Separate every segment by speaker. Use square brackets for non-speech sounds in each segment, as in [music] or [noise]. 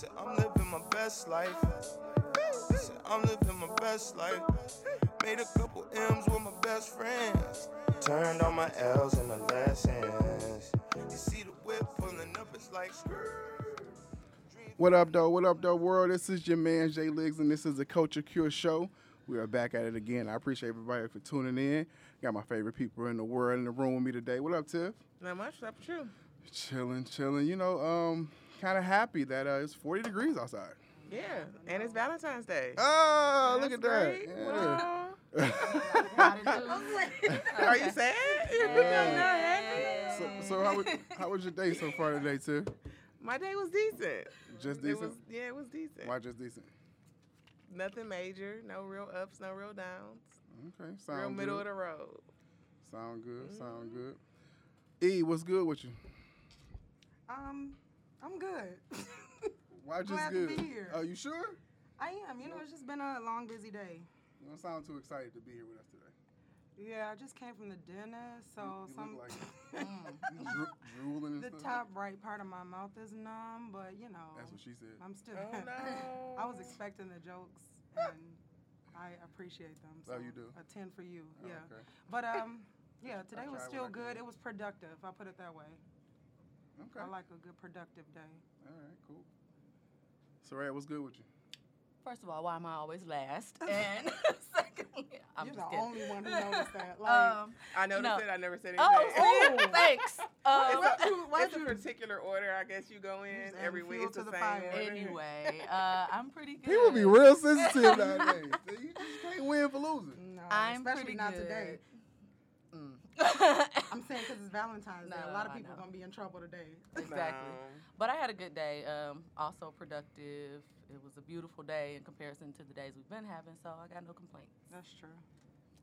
Speaker 1: Said I'm living my best life. Said I'm living my best life. Made a couple M's with my best friends. Turned all my L's into lessons. You see the whip pulling up, it's like.
Speaker 2: What up, though? What up, though, world? This is your man Jay Liggs, and this is the Culture Cure Show. We are back at it again. I appreciate everybody for tuning in. Got my favorite people in the world in the room with me today. What up, Tiff?
Speaker 3: Not much. What's up with you?
Speaker 2: Chilling, chilling. You know, um, kind of happy that uh, it's 40 degrees outside.
Speaker 3: Yeah, and it's Valentine's Day.
Speaker 2: Oh, look at
Speaker 3: That's
Speaker 2: that. Yeah.
Speaker 3: Well, [laughs] are you sad? You know, not happy?
Speaker 2: so, so how, was, how was your day so far today, Tiff?
Speaker 3: My day was decent.
Speaker 2: Just
Speaker 3: It
Speaker 2: decent?
Speaker 3: was, yeah, it was decent.
Speaker 2: Why just decent?
Speaker 3: Nothing major. No real ups. No real downs.
Speaker 2: Okay, sound
Speaker 3: real middle of the road.
Speaker 2: Sound good, sound good. E, what's good with you?
Speaker 4: Um, I'm good. [laughs]
Speaker 2: Why just
Speaker 4: Glad to
Speaker 2: good?
Speaker 4: be here.
Speaker 2: Oh, you sure?
Speaker 4: I am. You know, it's just been a long, busy day.
Speaker 2: You don't sound too excited to be here with us today.
Speaker 4: Yeah, I just came from the dentist, so
Speaker 2: you
Speaker 4: some
Speaker 2: look like [laughs] you dro- drooling and
Speaker 4: the
Speaker 2: stuff.
Speaker 4: top right part of my mouth is numb, but you know,
Speaker 2: That's what she said.
Speaker 4: I'm still.
Speaker 3: Oh no. [laughs]
Speaker 4: I was expecting the jokes, and I appreciate them.
Speaker 2: Oh,
Speaker 4: So
Speaker 2: you do?
Speaker 4: A ten for you.
Speaker 2: Oh,
Speaker 4: Yeah.
Speaker 2: Okay.
Speaker 4: But um, yeah, today was still good. It was productive. I'll put it that way.
Speaker 2: Okay.
Speaker 4: I like a good productive day.
Speaker 2: All right. Cool. Soraya, what's good with you?
Speaker 5: First of all, why am I always last? [laughs] And [laughs] secondly, I'm
Speaker 4: You're
Speaker 5: just
Speaker 4: the
Speaker 5: kidding.
Speaker 4: only one who noticed that. [laughs] Like,
Speaker 5: Um,
Speaker 3: I noticed
Speaker 5: No.
Speaker 3: it. I never said anything.
Speaker 5: oh, see? thanks. Um,
Speaker 3: It's a,
Speaker 4: why'd
Speaker 3: it's a particular order, I guess you go in
Speaker 4: just
Speaker 3: every
Speaker 4: adding
Speaker 3: week. It's
Speaker 4: to
Speaker 3: the
Speaker 4: the
Speaker 3: same
Speaker 4: fire.
Speaker 3: order.
Speaker 5: anyway, uh, I'm pretty good.
Speaker 2: People be real sensitive nowadays. you just can't win for losing.
Speaker 4: no,
Speaker 5: I'm
Speaker 4: especially
Speaker 5: pretty
Speaker 4: not
Speaker 5: good.
Speaker 4: today. [laughs] I'm saying because it's Valentine's Day.
Speaker 5: No,
Speaker 4: a lot of people
Speaker 5: are
Speaker 4: gonna be in trouble today. [laughs]
Speaker 5: exactly.
Speaker 3: No.
Speaker 5: But I had a good day. Um, also productive. It was a beautiful day in comparison to the days we've been having, so I got no complaints.
Speaker 4: That's true.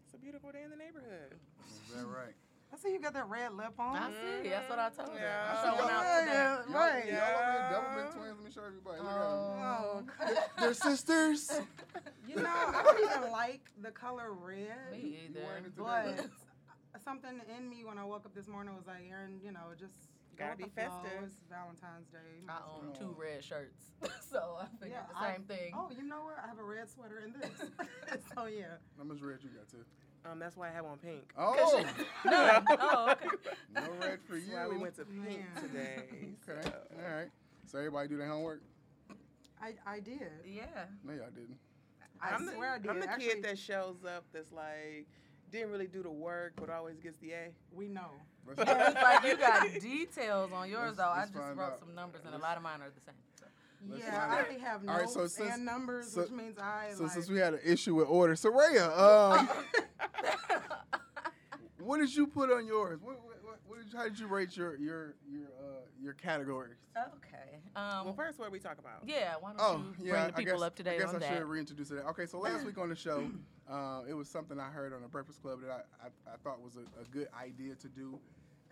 Speaker 3: It's a beautiful day in the neighborhood.
Speaker 2: Is that right?
Speaker 4: I see you got that red lip on.
Speaker 5: I see. That's what I told you.
Speaker 3: Yeah.
Speaker 5: I'm showing out
Speaker 4: Yeah,
Speaker 5: today.
Speaker 4: yeah,
Speaker 2: Y'all,
Speaker 4: right.
Speaker 2: y'all over here
Speaker 3: Yeah.
Speaker 2: double big twins. Let me show everybody. Look
Speaker 4: Oh,
Speaker 2: at them. They're sisters. [laughs]
Speaker 4: you know, I don't even like the color red,
Speaker 5: Me
Speaker 2: You
Speaker 5: either.
Speaker 2: wearing it
Speaker 4: but
Speaker 2: today?
Speaker 4: Something in me when I woke up this morning was like, Aaron, you know, just go
Speaker 3: Gotta be
Speaker 4: the flow.
Speaker 3: festive.
Speaker 4: It's Valentine's Day.
Speaker 5: I own two red shirts, [laughs] so I figured
Speaker 4: Yeah,
Speaker 5: the
Speaker 4: I-
Speaker 5: same thing.
Speaker 4: Oh, you know what? I have a red sweater in this. [laughs] [laughs] so yeah.
Speaker 2: How much red you got, too?
Speaker 3: Um, that's why I have on pink.
Speaker 2: Oh,
Speaker 5: None. Oh, okay.
Speaker 2: no red for
Speaker 3: That's
Speaker 2: you.
Speaker 3: why we went to pink
Speaker 4: Man.
Speaker 3: today.
Speaker 2: Okay.
Speaker 3: so.
Speaker 2: All right. So everybody do their homework?
Speaker 4: I, I did.
Speaker 5: Yeah.
Speaker 2: No, y'all didn't.
Speaker 4: I
Speaker 3: I'm the,
Speaker 4: swear I did.
Speaker 3: I'm the
Speaker 4: Actually,
Speaker 3: kid that shows up that's like didn't really do the work but always gets the A.
Speaker 4: we know.
Speaker 5: It's like you got details on yours
Speaker 2: Let's-
Speaker 5: though. I
Speaker 2: let's
Speaker 5: just wrote
Speaker 2: out.
Speaker 5: some numbers and a lot of mine are the same. so.
Speaker 2: Let's
Speaker 4: yeah, I
Speaker 2: out.
Speaker 4: already have
Speaker 2: All right,
Speaker 4: notes
Speaker 2: so since-
Speaker 4: and numbers,
Speaker 2: so-
Speaker 4: which means I
Speaker 2: So
Speaker 4: like.
Speaker 2: since we had an issue with order, Soraya, um, [laughs] what did you put on yours? What, what, what, what did you, how did you rate your your your uh, your categories?
Speaker 5: Okay. Um,
Speaker 3: well, first, what we talk about?
Speaker 5: yeah. Why don't
Speaker 2: Oh,
Speaker 5: you
Speaker 2: yeah.
Speaker 5: bring the
Speaker 2: I
Speaker 5: people
Speaker 2: guess,
Speaker 5: up to date
Speaker 2: I guess
Speaker 5: on
Speaker 2: I
Speaker 5: that?
Speaker 2: should reintroduce it. Okay, so last [coughs] week on the show, uh, it was something I heard on the Breakfast Club that I, I, I thought was a, a good idea to do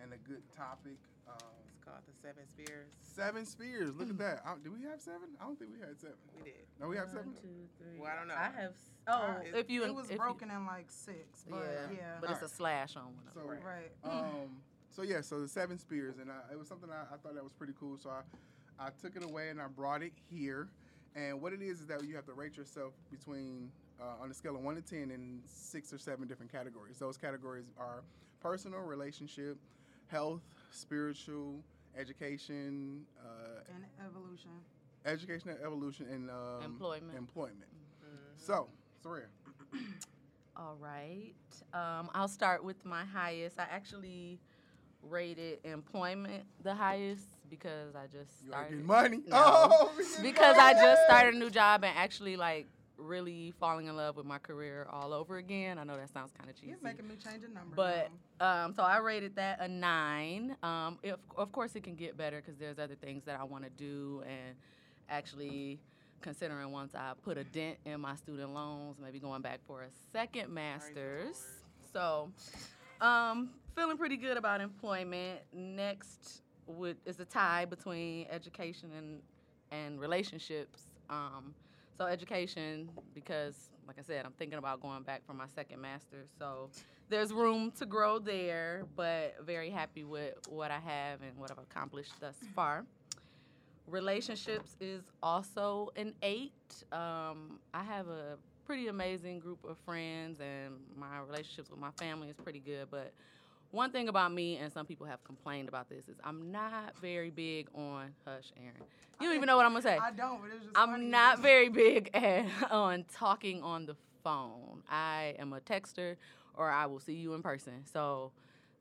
Speaker 2: and a good topic. Um,
Speaker 3: It's called the Seven Spears.
Speaker 2: seven spears. Look at [coughs] that. I, do we have seven? I don't think we had seven.
Speaker 3: We did.
Speaker 2: No, we have
Speaker 5: One,
Speaker 2: seven.
Speaker 5: two, three.
Speaker 3: Well, I don't know.
Speaker 5: I have. s- Oh,
Speaker 4: Uh,
Speaker 5: if you
Speaker 4: it was
Speaker 5: if you-
Speaker 4: broken in like six, but
Speaker 5: yeah,
Speaker 4: yeah.
Speaker 5: but it's a slash on one. Of
Speaker 2: So,
Speaker 5: them.
Speaker 4: right.
Speaker 2: um, [laughs] so yeah, so the seven spears, and I, it was something I, I thought that was pretty cool. So I, I took it away and I brought it here. And what it is is that you have to rate yourself between uh, on a scale of one to ten in six or seven different categories. Those categories are personal, relationship, health, spiritual, education, uh,
Speaker 4: And evolution.
Speaker 2: education and evolution, and um,
Speaker 5: Employment.
Speaker 2: Employment.
Speaker 3: Mhm.
Speaker 2: So, Soraya,
Speaker 5: All right. Um, I'll start with my highest. I actually rated employment the highest because I just started.
Speaker 2: money.
Speaker 5: No.
Speaker 2: Oh,
Speaker 5: because I just started a new job and actually like really falling in love with my career all over again. I know that sounds kind of cheesy.
Speaker 4: You're making me change a number.
Speaker 5: But um, so I rated that a nine. Um, if, of course, it can get better because there's other things that I want to do and actually considering once I put a dent in my student loans, maybe going back for a second master's. So, um, feeling pretty good about employment. Next would is a tie between education and and relationships. Um, so education because like I said, I'm thinking about going back for my second master. So there's room to grow there, but very happy with what I have and what I've accomplished thus far. Relationships is also an eight. Um, I have a pretty amazing group of friends, and my relationships with my family is pretty good. But one thing about me, and some people have complained about this, is I'm not very big on hush, Aaron. You don't even know what I'm gonna say.
Speaker 4: I don't, but it was just
Speaker 5: I'm not very big [laughs] at, on talking on the phone. I am a texter, or I will see you in person. So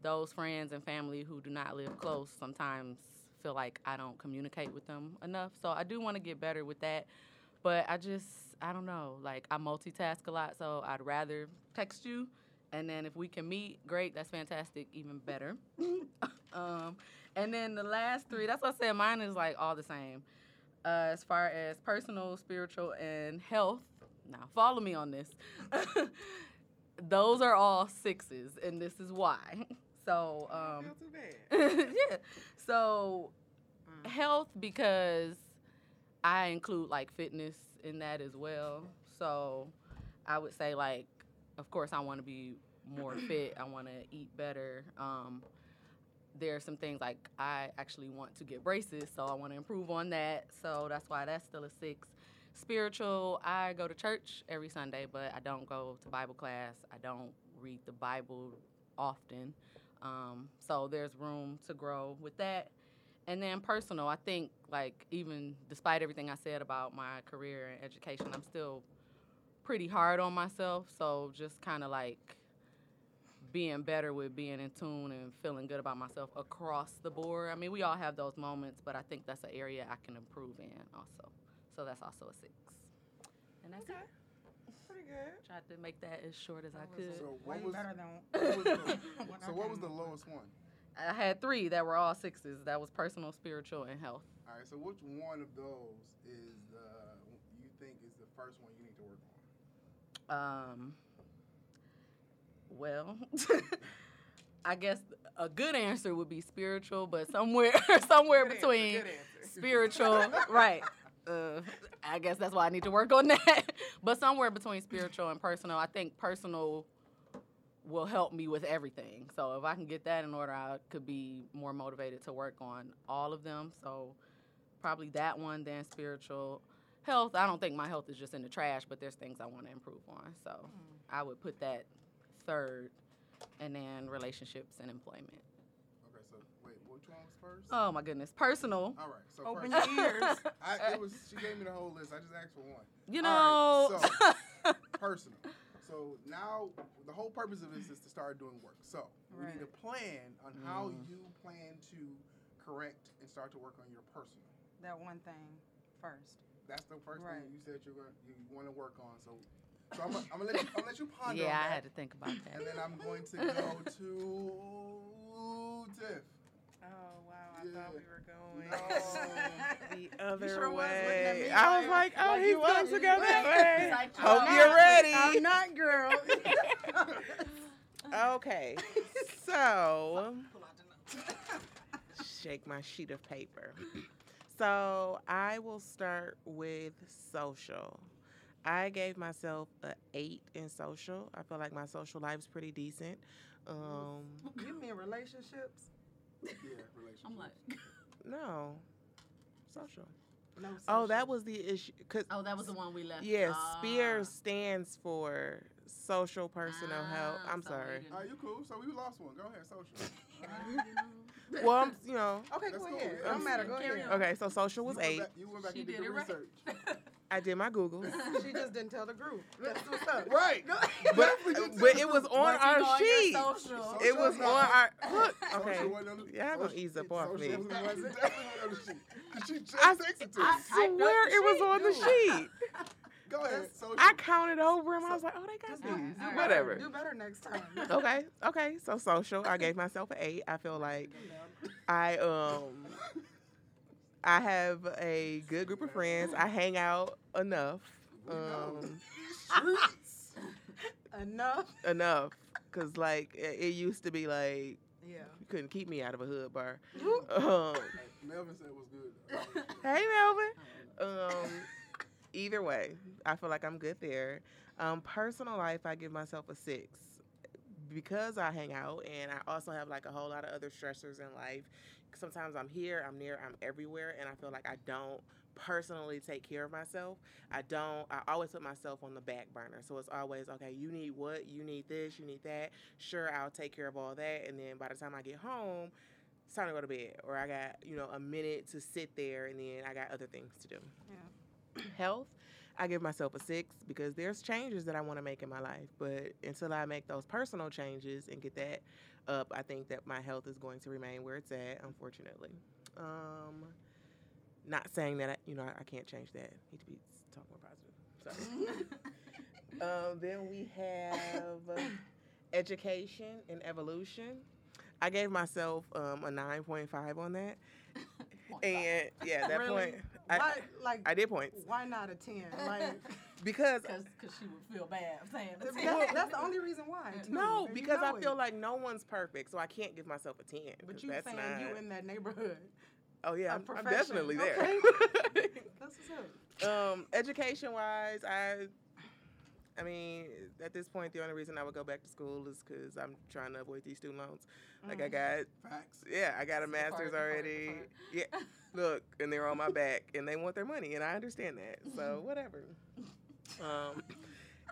Speaker 5: those friends and family who do not live close sometimes feel like I don't communicate with them enough. So I do want to get better with that. But I just, I don't know. Like I multitask a lot, so I'd rather text you. And then if we can meet, great. That's fantastic. Even better. [laughs] um, and then the last three, that's what I said. Mine is like all the same. Uh, as far as personal, spiritual, and health. Now follow me on this. [laughs] Those are all sixes, and this is why. [laughs] So um,
Speaker 3: too bad.
Speaker 5: yeah. So health because I include like fitness in that as well. So I would say like of course I want to be more fit. I want to eat better. Um, there are some things like I actually want to get braces, so I want to improve on that. So that's why that's still a six. Spiritual, I go to church every Sunday, but I don't go to Bible class. I don't read the Bible often. Um, so there's room to grow with that. And then personal, I think like even despite everything I said about my career and education, I'm still pretty hard on myself. So just kind of like being better with being in tune and feeling good about myself across the board. I mean, we all have those moments, but I think that's an area I can improve in also. So that's also a six. And that's
Speaker 3: Okay.
Speaker 5: it.
Speaker 3: Pretty good.
Speaker 5: Tried to make that as short as I could.
Speaker 2: So
Speaker 4: Way
Speaker 2: what was,
Speaker 4: better than
Speaker 2: what was the, [laughs] so what was the lowest one?
Speaker 5: I had three that were all sixes. That was personal, spiritual, and health.
Speaker 2: All right. So which one of those is the you think is the first one you need to work on?
Speaker 5: Um, well, [laughs] I guess a good answer would be spiritual, but somewhere [laughs] somewhere
Speaker 3: Good
Speaker 5: between
Speaker 3: good answer.
Speaker 5: spiritual, right? Uh, I guess that's why I need to work on that. [laughs] but somewhere between spiritual and personal, I think personal will help me with everything. So if I can get that in order, I could be more motivated to work on all of them. So probably that one, then spiritual. Health, I don't think my health is just in the trash, but there's things I want to improve on. So I would put that third, and then relationships and employment.
Speaker 2: Okay. So wait, which one was first?
Speaker 5: Oh my goodness, personal.
Speaker 2: All right. So
Speaker 4: Open
Speaker 2: first,
Speaker 4: your ears. [laughs]
Speaker 2: I, it was she gave me the whole list. I just asked for one.
Speaker 5: You
Speaker 2: All
Speaker 5: know,
Speaker 2: right, [laughs] personal. So now the whole purpose of this is to start doing work. So we need a plan on how
Speaker 5: Mm.
Speaker 2: you plan to correct and start to work on your personal.
Speaker 4: That one thing first.
Speaker 2: That's the first
Speaker 4: Right.
Speaker 2: thing you said you're gonna, you want to work on. So, so I'm, gonna- I'm gonna let you, I'm gonna let you ponder
Speaker 5: yeah,
Speaker 2: on
Speaker 5: I had to think about that.
Speaker 2: and then I'm going to go to Tiff.
Speaker 3: Oh wow! I thought we were going
Speaker 2: No.
Speaker 3: the other
Speaker 4: sure was looking at
Speaker 3: way.
Speaker 4: me
Speaker 3: I was
Speaker 4: like-
Speaker 3: like, oh,
Speaker 4: like
Speaker 3: he's
Speaker 4: you
Speaker 3: going to go that way.
Speaker 5: Like,
Speaker 3: Hope
Speaker 5: I'm
Speaker 3: you're ready.
Speaker 4: I'm not, girl. [laughs]
Speaker 3: Okay, so shake my sheet of paper. So I will start with social. I gave myself a eight in social. I feel like my social life's pretty decent. Um,
Speaker 4: you mean relationships?
Speaker 2: Yeah, relationship.
Speaker 5: I'm like, [laughs]
Speaker 3: no, social.
Speaker 4: No.
Speaker 3: Oh, that was the issue. Cause
Speaker 5: oh, that was the one we left.
Speaker 3: yeah,
Speaker 5: Ah.
Speaker 3: SPEAR stands for social personal health.
Speaker 5: Ah,
Speaker 3: I'm
Speaker 5: so
Speaker 3: sorry.
Speaker 5: didn't-
Speaker 2: you cool. So we lost one. Go ahead, social. [laughs]
Speaker 3: Well, I'm, you know,
Speaker 4: Okay,
Speaker 2: That's
Speaker 4: go
Speaker 2: cool.
Speaker 4: ahead.
Speaker 2: Yeah,
Speaker 4: Don't matter. Go
Speaker 5: carry
Speaker 4: ahead.
Speaker 5: on.
Speaker 3: okay. So social was
Speaker 2: you went
Speaker 3: eight.
Speaker 2: Back, you went back
Speaker 5: She
Speaker 2: and did
Speaker 5: did
Speaker 2: the
Speaker 5: it right.
Speaker 2: research. [laughs]
Speaker 3: I did my Google. [laughs]
Speaker 4: She just didn't tell the group. That's what's up. [laughs]
Speaker 2: right. [laughs]
Speaker 3: but but it was on our
Speaker 5: on
Speaker 3: sheet.
Speaker 5: social.
Speaker 3: It was on our look.
Speaker 2: Social
Speaker 3: Okay,
Speaker 2: wasn't on
Speaker 3: gonna ease up off me.
Speaker 2: wasn't- definitely wasn't on the sheet. 'Cause
Speaker 3: I- I
Speaker 2: us.
Speaker 5: typed up
Speaker 3: swear
Speaker 5: the
Speaker 3: it was on the sheet.
Speaker 2: Go ahead. Social.
Speaker 3: I counted over him. I was like, oh, they got
Speaker 4: Just
Speaker 3: these.
Speaker 4: do,
Speaker 5: Alright,
Speaker 4: do
Speaker 5: alright.
Speaker 3: Whatever.
Speaker 4: Do better next time.
Speaker 3: Okay, okay. So social, I gave myself an eight. I feel like I um I have a good group of friends. I hang out enough. Um [laughs]
Speaker 4: Enough.
Speaker 3: enough. Cause like it, it used to be like
Speaker 4: Yeah.
Speaker 3: you couldn't keep me out of a hood bar. [laughs] Um,
Speaker 2: Melvin said it was good. [laughs]
Speaker 3: hey Melvin. Um either way, I feel like I'm good there. Um personal life I give myself a six. because I hang out and I also have like a whole lot of other stressors in life. Sometimes I'm here, I'm near, I'm everywhere, and I feel like I don't personally take care of myself. I don't, I always put myself on the back burner. So it's always, okay, you need what? You need this, you need that. Sure, I'll take care of all that. And then by the time I get home, it's time to go to bed. Or I got, you know, a minute to sit there and then I got other things to do.
Speaker 4: Yeah.
Speaker 3: Health, I give myself a six because there's changes that I want to make in my life. But until I make those personal changes and get that up, I think that my health is going to remain where it's at, unfortunately. Um, not saying that I, you know I, I can't change that. Need to be talk more positive. So, [laughs] um, then we have education and evolution. I gave myself um, a nine point five on that, [laughs] and yeah, that
Speaker 4: Really?
Speaker 3: point I,
Speaker 4: why, like,
Speaker 3: I did points
Speaker 4: why not a 10? Like,
Speaker 3: because
Speaker 5: Because she would feel bad saying
Speaker 4: well, that's the only reason why. [laughs] too,
Speaker 3: no,
Speaker 4: and you
Speaker 3: because I feel
Speaker 4: it.
Speaker 3: like no one's perfect, so I can't give myself a ten.
Speaker 4: But
Speaker 3: 'cause
Speaker 4: you saying
Speaker 3: not,
Speaker 4: you in that neighborhood.
Speaker 3: oh yeah,
Speaker 4: a
Speaker 3: I'm, I'm
Speaker 4: profession,
Speaker 3: definitely there.
Speaker 4: okay. [laughs] That's what's up.
Speaker 3: um, education wise, I, I mean, at this point, the only reason I would go back to school is because I'm trying to avoid these student loans. Like I got,
Speaker 2: Facts.
Speaker 3: yeah, I got a
Speaker 5: It's the part-
Speaker 3: master's
Speaker 5: part-
Speaker 3: already.
Speaker 5: part.
Speaker 3: Yeah, look, and they're on my back, and they want their money, and I understand that. So [laughs] whatever. Um,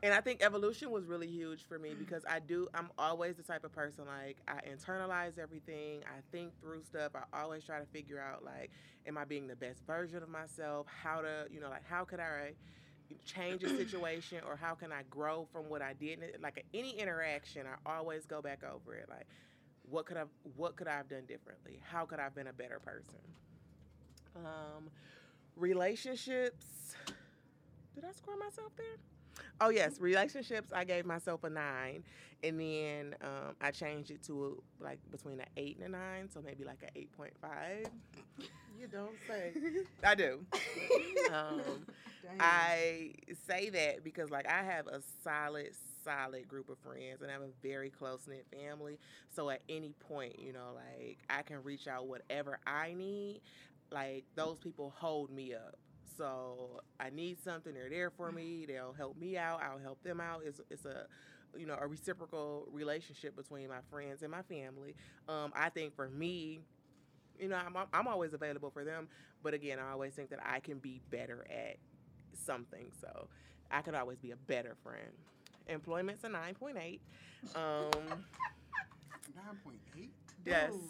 Speaker 3: and I think evolution was really huge for me because I do. I'm always the type of person like I internalize everything. I think through stuff. I always try to figure out like, am I being the best version of myself? How to, you know, like how could I change a situation or how can I grow from what I did? Like any interaction, I always go back over it. Like, what could I, what could I have done differently? How could I have been a better person? Um, relationships. Did I score myself there? Oh yes, relationships. I gave myself a nine, and then um, I changed it to a, like between an eight and a nine, so maybe like an eight point five.
Speaker 4: You don't say. [laughs]
Speaker 3: I do. [laughs] um, I say that because like I have a solid, solid group of friends, and I have a very close knit family. So at any point, you know, like I can reach out whatever I need. Like those people hold me up. So I need something, they're there for me. They'll help me out. I'll help them out. It's it's a you know a reciprocal relationship between my friends and my family. Um, I think for me, you know, I'm I'm always available for them. But again, I always think that I can be better at something. So I could always be a better friend. Employment's a nine point eight. Um, [laughs]
Speaker 2: Nine point eight.
Speaker 3: yes.
Speaker 4: Dude,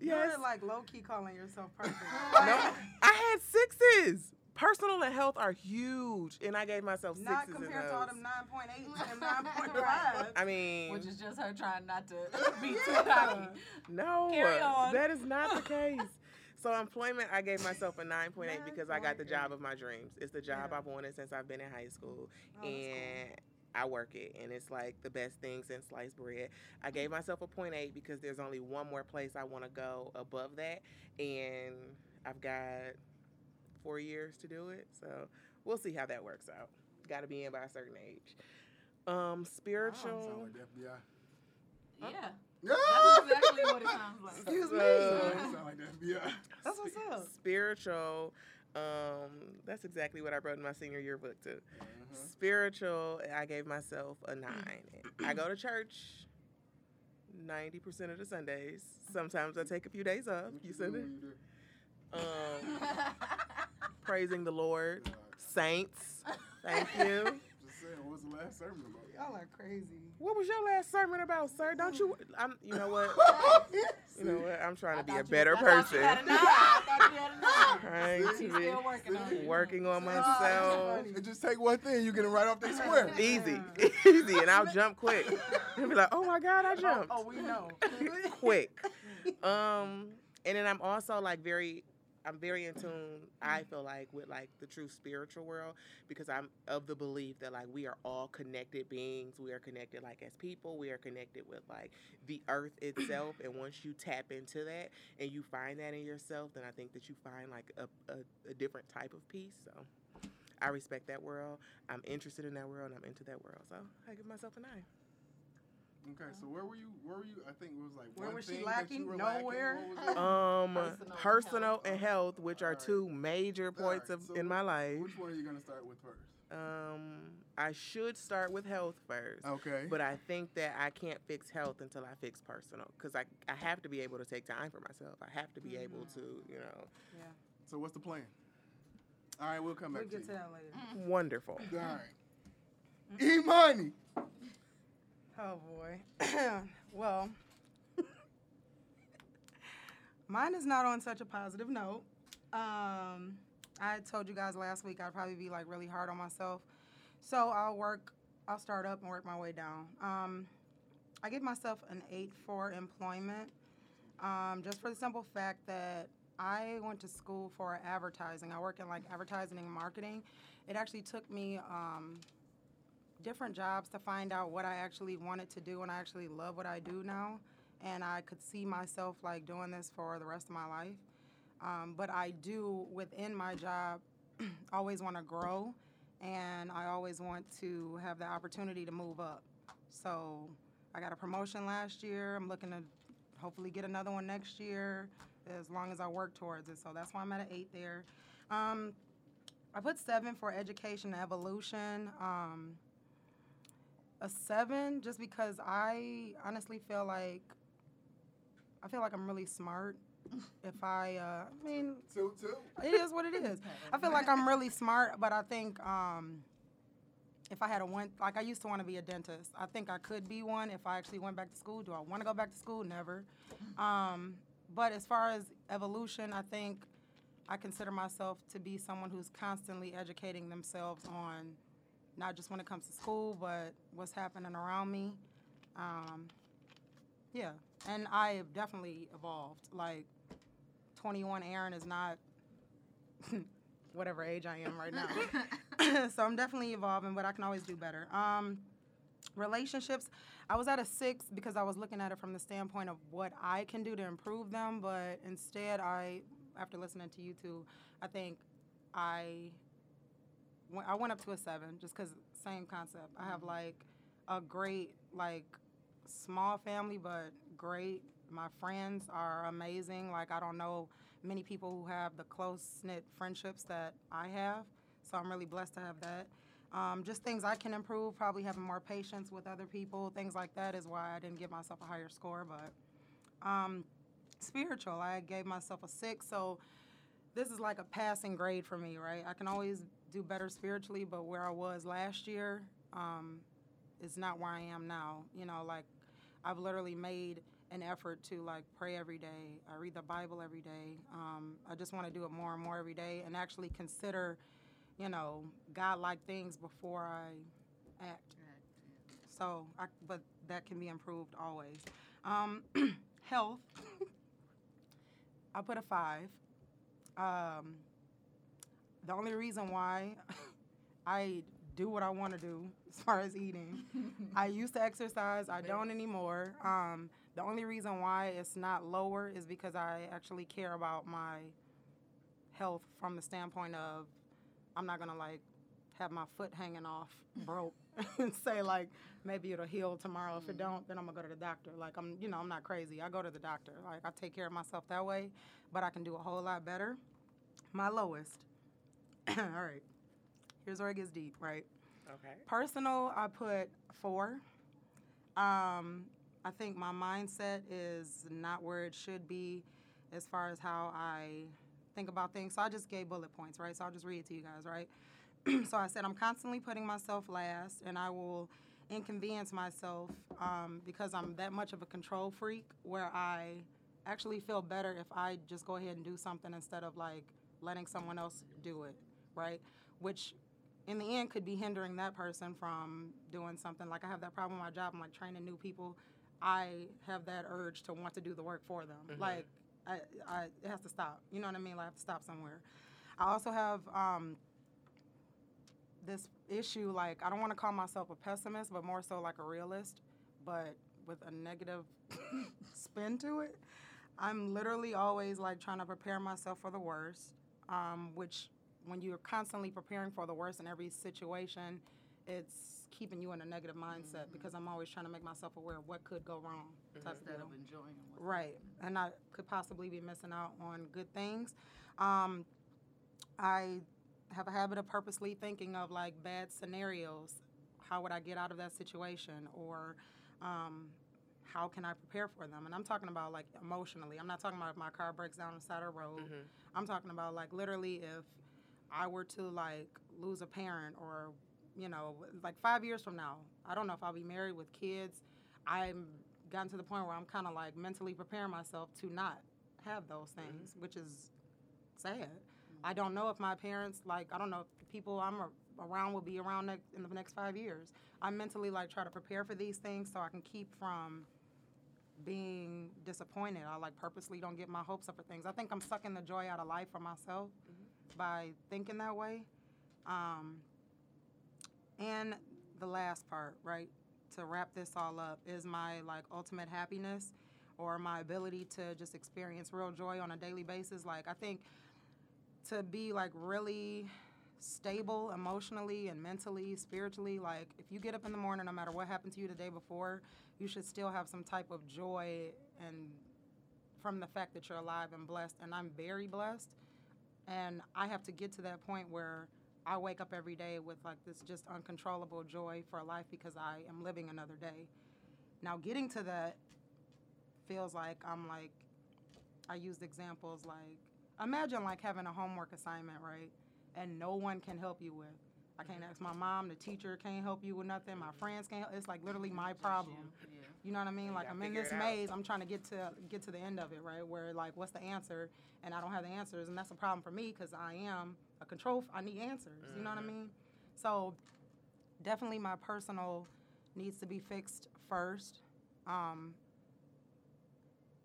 Speaker 3: Yes.
Speaker 4: You're like low key calling yourself [laughs] perfect.
Speaker 3: No, I had sixes. Personal and health are huge, and I gave myself sixes
Speaker 4: Not
Speaker 3: in
Speaker 4: compared
Speaker 3: those.
Speaker 4: to all them 9.8 and [laughs] 9.5.
Speaker 3: I mean,
Speaker 5: Which is just her trying not to [laughs] be too cocky.
Speaker 3: no,
Speaker 5: Carry on.
Speaker 3: that is not the case. So employment, I gave myself a nine point eight because I got the job of my dreams. It's the job
Speaker 4: Yeah.
Speaker 3: I've wanted since I've been in high school,
Speaker 4: Oh, that's cool.
Speaker 3: And I work it, and it's like the best thing since sliced bread. I gave myself a point eight because there's only one more place I want to go above that, and I've got four years to do it. So we'll see how that works out. Got to be in by a certain age. Um, spiritual.
Speaker 2: Sound like the FBI.
Speaker 5: Yeah.
Speaker 2: Yeah.
Speaker 5: That's exactly what it sounds like.
Speaker 4: Excuse me.
Speaker 3: So-
Speaker 2: Sound like the FBI.
Speaker 4: That's what's up.
Speaker 3: Spiritual. Um, that's exactly what I wrote in my senior yearbook too.
Speaker 2: Uh-huh.
Speaker 3: Spiritual, I gave myself a nine. I go to church ninety percent of the Sundays. Sometimes I take a few days off.
Speaker 2: What
Speaker 3: You
Speaker 2: do
Speaker 3: said it.
Speaker 2: when you do?
Speaker 3: Um, [laughs] praising the Lord, saints. Thank you.
Speaker 2: Just saying, what was the last sermon about?
Speaker 4: Y'all are crazy.
Speaker 3: What was your last sermon about, sir? Don't you? I'm. You know what? You know what? I'm trying to be a better
Speaker 5: I thought
Speaker 3: person.
Speaker 5: you had a nine. I thought you had a.
Speaker 3: Trying to be
Speaker 5: working on
Speaker 3: working on
Speaker 4: Oh,
Speaker 3: myself.
Speaker 2: It just take one thing, you get it right off the square. [laughs]
Speaker 3: Easy, [laughs] easy, and I'll jump quick. And be like, oh my god, I
Speaker 4: Oh,
Speaker 3: jumped.
Speaker 4: oh, we know. [laughs]
Speaker 3: quick. Um, and then I'm also like very, I'm very in tune. I mm-hmm. feel like with like the true spiritual world because I'm of the belief that like we are all connected beings. We are connected like as people. We are connected with like the earth itself. and once you tap into that and you find that in yourself, then I think that you find like a, a, a different type of peace. So. I respect that world. I'm interested in that world, and I'm into that world. So I give myself a nine.
Speaker 2: Okay, so where were you? Where were you? I think it was like
Speaker 4: Where
Speaker 2: one
Speaker 4: was she lacking?
Speaker 2: That you were
Speaker 4: Nowhere.
Speaker 2: Lacking. Was?
Speaker 3: Um,
Speaker 5: Personal
Speaker 3: personal,
Speaker 5: and health.
Speaker 3: and health, which are
Speaker 2: Alright.
Speaker 3: two major points
Speaker 2: Alright,
Speaker 3: of
Speaker 2: so
Speaker 3: in my life.
Speaker 2: Which one are you gonna start with first?
Speaker 3: Um, I should start with health first.
Speaker 2: Okay.
Speaker 3: But I think that I can't fix health until I fix personal because I, I have to be able to take time for myself. I have to be able to, you know,
Speaker 4: Yeah.
Speaker 2: so what's the plan? All right, we'll come
Speaker 4: We'll
Speaker 2: back to
Speaker 4: get to
Speaker 2: you.
Speaker 4: that later.
Speaker 3: wonderful.
Speaker 2: All right. E money. [laughs]
Speaker 4: Oh boy. [clears throat] well, mine is not on such a positive note. Um, I told you guys last week I'd probably be like really hard on myself. So I'll work, I'll start up and work my way down. Um, I give myself an 8 for employment um, just for the simple fact that I went to school for advertising. I work in like advertising and marketing. It actually took me um, different jobs to find out what I actually wanted to do, and I actually love what I do now. And I could see myself like doing this for the rest of my life. Um, but I do within my job [clears throat] always want to grow, and I always want to have the opportunity to move up. So I got a promotion last year. I'm looking to hopefully get another one next year as long as I work towards it. So that's why I'm at an eight there. Um, I put seven for education evolution. Um, a seven just because I honestly feel like I feel like I'm really smart. If I, uh, I mean,
Speaker 2: Two, two.
Speaker 4: it is what it is. [laughs] I feel like I'm really smart, but I think um, if I had a one, like I used to want to be a dentist. I think I could be one if I actually went back to school. Do I want to go back to school? Never. Um, but as far as evolution, I think I consider myself to be someone who's constantly educating themselves on not just when it comes to school, but what's happening around me. Um, yeah, and I have definitely evolved. Like, 21 Aaron is not [laughs] whatever age I am right now. [laughs] [coughs] so I'm definitely evolving, but I can always do better. Um, relationships, I was at a six because I was looking at it from the standpoint of what I can do to improve them, but instead, I, after listening to you two, I think I I went up to a seven just because same concept. I have like a great like small family, but great. My friends are amazing. Like I don't know many people who have the close knit friendships that I have, so I'm really blessed to have that. Um, just things I can improve, probably having more patience with other people, things like that is why I didn't give myself a higher score. But um, spiritual, I gave myself a six, so this is like a passing grade for me, right? I can always do better spiritually, but where I was last year um, is not where I am now. You know, like I've literally made an effort to like pray every day. I read the Bible every day. Um, I just want to do it more and more every day, and actually consider, you know, God-like things before I act. So, I, but that can be improved always. Um, [clears throat] health. [laughs] I put a five. Um, the only reason why [laughs] I do what I want to do as far as eating, [laughs] I used to exercise. I don't anymore. Um, the only reason why it's not lower is because I actually care about my health from the standpoint of I'm not gonna like have my foot hanging off [laughs] broke and say like maybe it'll heal tomorrow. If it don't, then I'm gonna go to the doctor. Like I'm, you know, I'm not crazy. I go to the doctor. Like I take care of myself that way, but I can do a whole lot better. My lowest. [coughs] All right. Here's where it gets deep, right?
Speaker 3: Okay.
Speaker 4: Personal, I put four. Um, I think my mindset is not where it should be as far as how I think about things. So I just gave bullet points, right? So I'll just read it to you guys, right? [clears throat] so I said, I'm constantly putting myself last, and I will inconvenience myself um, because I'm that much of a control freak where I actually feel better if I just go ahead and do something instead of like letting someone else do it, right? Which in the end could be hindering that person from doing something. Like I have that problem with my job. I'm like training new people. I have that urge to want to do the work for them.
Speaker 3: Mhm.
Speaker 4: Like I, I, it has to stop. You know what I mean? Like I have to stop somewhere. I also have um, this issue. Like I don't want to call myself a pessimist, but more so like a realist, but with a negative [laughs] spin to it. I'm literally always like trying to prepare myself for the worst, um, which when you're constantly preparing for the worst in every situation, it's keeping you in a negative mindset because I'm always trying to make myself aware of what could go wrong. type
Speaker 5: Instead of enjoying
Speaker 4: Right, and I could possibly be missing out on good things. Um, I have a habit of purposely thinking of like bad scenarios. How would I get out of that situation? Or um, how can I prepare for them? And I'm talking about like emotionally. I'm not talking about if my car breaks down on the side of the road.
Speaker 3: Mhm.
Speaker 4: I'm talking about like literally if I were to like lose a parent or you know like five years from now, I don't know if I'll be married with kids. I'm gotten to the point where I'm kind of like mentally preparing myself to not have those mm-hmm. things, which is sad. I don't know if my parents like I don't know if the people I'm a- around will be around next, in the next five years. I mentally like try to prepare for these things so I can keep from being disappointed. I like purposely don't get my hopes up for things. I think I'm sucking the joy out of life for myself mm-hmm. By thinking that way. Um, and the last part, right, to wrap this all up, is my like ultimate happiness or my ability to just experience real joy on a daily basis. Like I think to be like really stable emotionally and mentally, spiritually, like if you get up in the morning, no matter what happened to you the day before, you should still have some type of joy and from the fact that you're alive and blessed. And I'm very blessed. And I have to get to that point where I wake up every day with like this just uncontrollable joy for life because I am living another day. Now, getting to that feels like I'm like, I used examples like, imagine like having a homework assignment, right? And no one can help you with. I can't ask my mom, the teacher can't help you with nothing, my friends can't. It's like literally my problem. You know what I mean? Like I'm in this maze. I'm trying to get to get to the end of it, right? Where like, what's the answer? And I don't have the answers, and that's a problem for me because I am a control. f- I need answers. You know what I mean? So definitely, my personal needs to be fixed first. Um,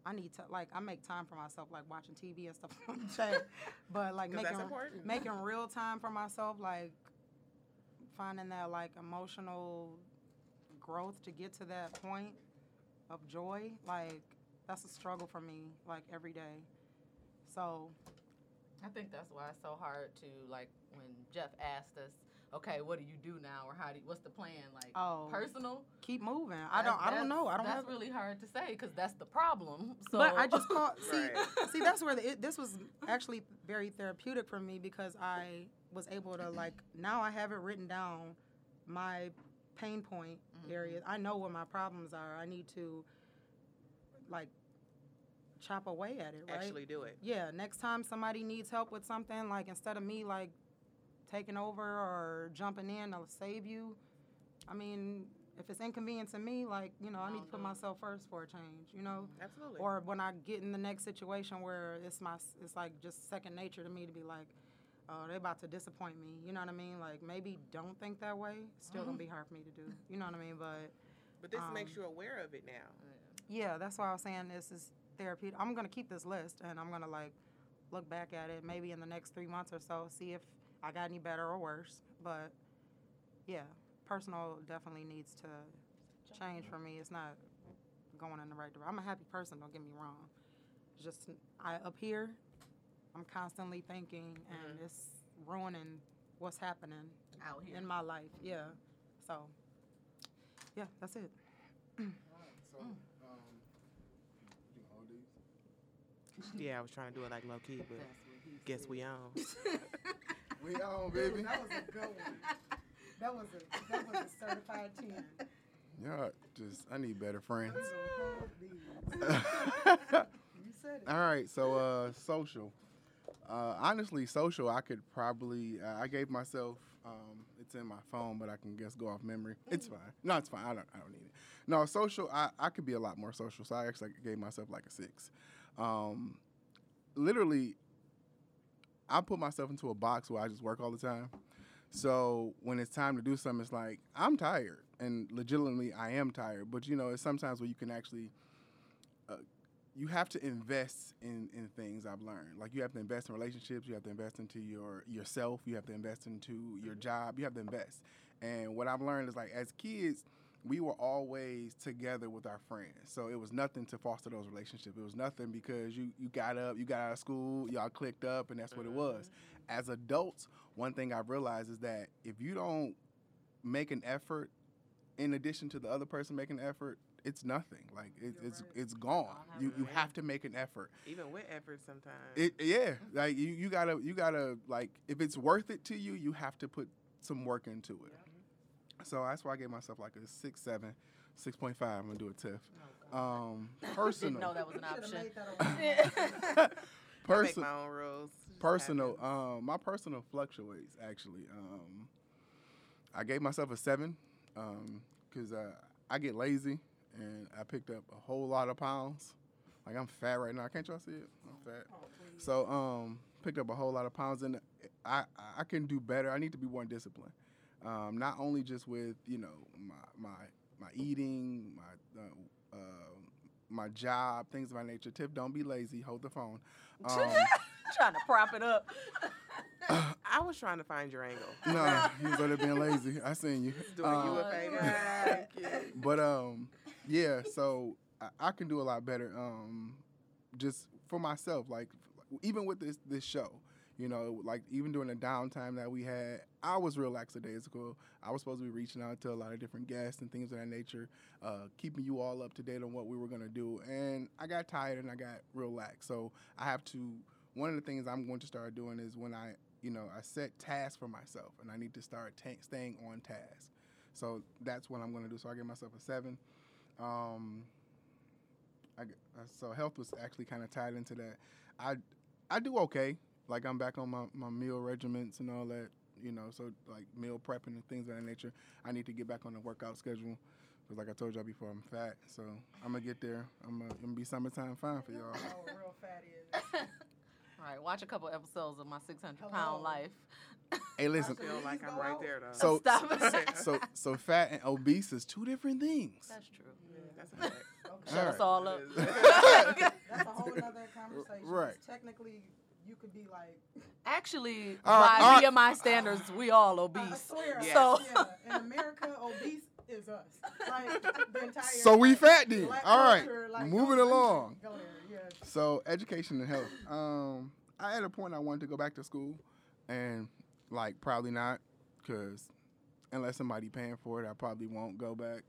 Speaker 4: I need to like I make time for myself, like watching TV and stuff [laughs] like that. But like making making real time for myself, like finding that like emotional growth to get to that point of joy, like that's a struggle for me, like every day. So
Speaker 5: I think that's why it's so hard to like when Jeff asked us, okay, what do you do now, or how do you, what's the plan? Like
Speaker 4: Oh.
Speaker 5: personal.
Speaker 4: keep moving. I don't I don't know. I don't
Speaker 5: That's
Speaker 4: have
Speaker 5: really hard to say because that's the problem. So
Speaker 4: But I just called. [laughs] See,
Speaker 3: Right.
Speaker 4: see, that's where the, it, this was actually very therapeutic for me because I was able to like now I have it written down, my pain point
Speaker 5: Mhm.
Speaker 4: areas. I know what my problems are. I need to like chop away at it. Right.
Speaker 3: Actually do it.
Speaker 4: Yeah. Next time somebody needs help with something, like instead of me like taking over or jumping in to save you, I mean. If it's inconvenient to me, like you know, I need to put myself first for a change. You know,
Speaker 3: Absolutely.
Speaker 4: or when I get in the next situation where it's my it's like just second nature to me to be like, oh, they're about to disappoint me. You know what I mean? Like maybe don't think that way. Still gonna be hard for me to do. You know what I mean? But
Speaker 3: but this makes
Speaker 4: um,
Speaker 3: you aware of it now.
Speaker 4: yeah, that's why I was saying this is therapeutic. I'm gonna keep this list and I'm gonna like look back at it maybe in the next three months or so, see if I got any better or worse. But yeah, personal definitely needs to change for me. It's not going in the right direction. I'm a happy person. Don't get me wrong. It's just I up here, I'm constantly thinking, and it's ruining what's happening
Speaker 5: out here.
Speaker 4: in my life. Yeah. So, yeah, that's it.
Speaker 2: So, um, you can hold these.
Speaker 3: Yeah, I was trying to do it like low key, but
Speaker 5: That's what he
Speaker 3: guess
Speaker 5: said.
Speaker 3: we on. [laughs]
Speaker 2: We on, baby.
Speaker 4: That was a good one. That was a that was a certified ten.
Speaker 2: Yeah, just I need better friends. [laughs]
Speaker 4: You said it.
Speaker 2: All right, so uh, social. Uh, honestly, social. I could probably. Uh, I gave myself. Um, it's in my phone, but I can guess go off memory. It's fine. No, it's fine. I don't. I don't need it. No, social. I, I could be a lot more social. So I actually gave myself like a six. Um, literally, I put myself into a box where I just work all the time. So when it's time to do something, it's like I'm tired, and legitimately I am tired. But you know, it's sometimes where you can actually you have to invest in, in things I've learned. Like you have to invest in relationships, you have to invest into your yourself, you have to invest into your mm-hmm. job, you have to invest. And what I've learned is like as kids, we were always together with our friends. So it was nothing to foster those relationships. It was nothing because you, you got up, you got out of school, y'all clicked up and that's what it was. Mm-hmm. As adults, one thing I've realized is that if you don't make an effort in addition to the other person making an effort, it's nothing. Like it, it's it's gone. You you have to make an effort.
Speaker 3: Even with effort, sometimes.
Speaker 2: It yeah, like you, you gotta you gotta like if it's worth it to you, you have to put some work into it. So that's why I gave myself like a six seven, six point five. I'm gonna do a TIFF. Um, [laughs] personal,
Speaker 5: know that was an [laughs] option.
Speaker 4: made that a- [laughs]
Speaker 3: I make
Speaker 2: personal,
Speaker 3: my own rules.
Speaker 2: Personal. Um, my personal fluctuates actually. Um, I gave myself a seven because uh, I get lazy and I picked up a whole lot of pounds. Like I'm fat right now. Can't y'all see it? I'm fat. So um, picked up a whole lot of pounds, and I I can do better. I need to be more disciplined. Um, not only just with you know my my my eating, my uh, uh, my job, things of that nature. Tiff, don't be lazy. Hold the phone. [laughs] Um,
Speaker 5: Trying to prop it up. [laughs]
Speaker 3: I was trying to find your angle.
Speaker 2: no, you was under being lazy. I seen you.
Speaker 3: Doing you
Speaker 2: Um,
Speaker 3: a favor. Thank you.
Speaker 2: but um, yeah. So I, I can do a lot better. Um, just for myself, like even with this this show, you know, like even during the downtime that we had, I was real lackadaisical. I was supposed to be reaching out to a lot of different guests and things of that nature, uh, keeping you all up to date on what we were gonna do. And I got tired and I got real lax. So I have to. One of the things I'm going to start doing is when I, you know, I set tasks for myself, and I need to start ta- staying on task. So that's what I'm going to do. So I give myself a seven. Um, I, g- uh, so health was actually kind of tied into that. I I do okay. Like I'm back on my, my meal regiments and all that. You know, so like meal prepping and things of that nature. I need to get back on the workout schedule. Because like I told y'all before, I'm fat. So I'm gonna get there. I'm gonna, gonna be summertime fine for y'all.
Speaker 4: Oh, real fatty is. [laughs]
Speaker 5: All right, watch a couple episodes of my 600
Speaker 4: Hello.
Speaker 5: pound life.
Speaker 2: Hey, listen.
Speaker 3: I feel like I'm right there though.
Speaker 2: So [laughs]
Speaker 5: Stop it.
Speaker 2: so so fat and obese is two different things.
Speaker 5: That's true.
Speaker 3: That's a [laughs] fact.
Speaker 4: Okay.
Speaker 5: Shut us all up. [laughs]
Speaker 4: That's a whole other conversation.
Speaker 2: Right.
Speaker 4: Technically, you could be like,
Speaker 5: Actually,
Speaker 2: All right,
Speaker 5: by uh,
Speaker 2: all right.
Speaker 5: BMI standards, we all obese.
Speaker 4: I swear.
Speaker 3: Yes.
Speaker 5: So-
Speaker 4: yeah, in America, obese is us. Like the entire.
Speaker 2: So we fat then. All right,
Speaker 4: culture, like,
Speaker 2: moving along.
Speaker 4: Go there,
Speaker 2: So education and health. Um, I at a point I wanted to go back to school, and like probably not, cause unless somebody paying for it, I probably won't go back.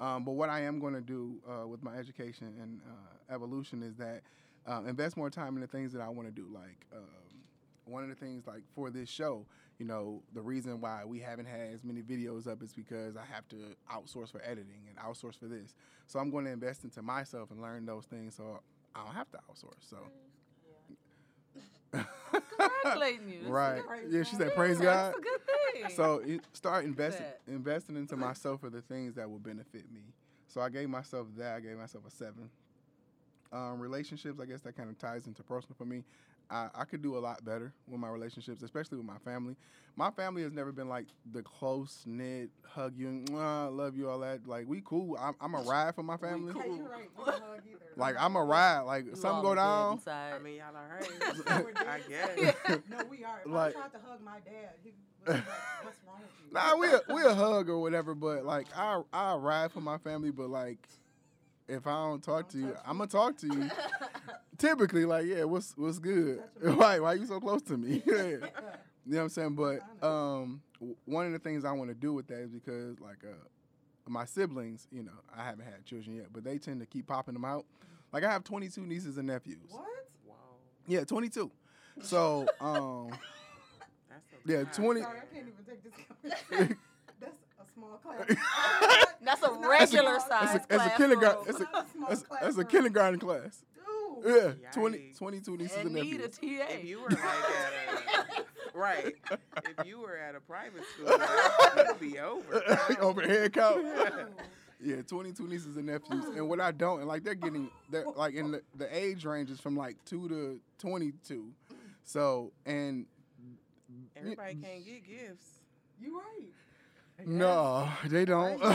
Speaker 2: Um, but what I am going to do uh, with my education and uh, evolution is that uh, invest more time in the things that I want to do. Like um, one of the things, like for this show, you know, the reason why we haven't had as many videos up is because I have to outsource for editing and outsource for this. So I'm going to invest into myself and learn those things, so I don't have to outsource. So.
Speaker 5: Congratulating you.
Speaker 2: Right. Yeah, she said, "Praise God."
Speaker 5: That's a good thing.
Speaker 2: So it, start investing investing into myself for the things that will benefit me. So I gave myself that. I gave myself a seven. Um, relationships, I guess that kind of ties into personal for me. I, I could do a lot better with my relationships, especially with my family. My family has never been like the close knit, hug you, and "Mwah, love you, all that. Like we cool. I'm, I'm a ride for my family.
Speaker 4: Hey, you're right. We don't hug either. [laughs]
Speaker 2: Like I'm a ride. Like
Speaker 5: You
Speaker 2: something go
Speaker 5: are dead
Speaker 2: down.
Speaker 5: inside.
Speaker 3: I mean, y'all all right. [laughs] [laughs] I guess.
Speaker 4: No, we are. If
Speaker 2: Like-
Speaker 4: I tried to hug my dad, he like, "What's wrong with you?"
Speaker 2: Nah, we a, we a hug or whatever, but like I I ride for my family, but like if I don't talk to you, I'm gonna talk to you. Typically, like yeah, what's what's good? [laughs] Why why you so close to me? [laughs] Yeah. [laughs] You know what I'm saying? But um, one of the things I want to do with that is because like uh, my siblings, you know, I haven't had children yet, but they tend to keep popping them out. Like I have 22 nieces and nephews.
Speaker 4: What?
Speaker 3: Wow.
Speaker 2: Yeah, 22. So um, yeah, 20.
Speaker 4: Sorry, I can't even take this. conversation. That's a small class.
Speaker 5: That's a
Speaker 4: It's not
Speaker 5: regular size
Speaker 2: That's a, that's a kindergarten. That's a,
Speaker 4: not a
Speaker 2: that's, a kindergarten class.
Speaker 4: Dude.
Speaker 2: Yeah, 20,
Speaker 3: Yikes.
Speaker 2: 22 nieces
Speaker 5: and
Speaker 2: and
Speaker 5: need a
Speaker 2: nephews.
Speaker 5: TA.
Speaker 3: If you were like at a [laughs] right, if you were at a private school, [laughs] it'd be over. [laughs]
Speaker 2: Overhead count.
Speaker 4: Dude.
Speaker 2: yeah, 22 nieces and nephews. And what I don't, and like they're getting, they're like in the, the age ranges from like 2 to 22. So, and
Speaker 3: Everybody can't get gifts.
Speaker 4: You're right.
Speaker 2: No, they don't. [laughs]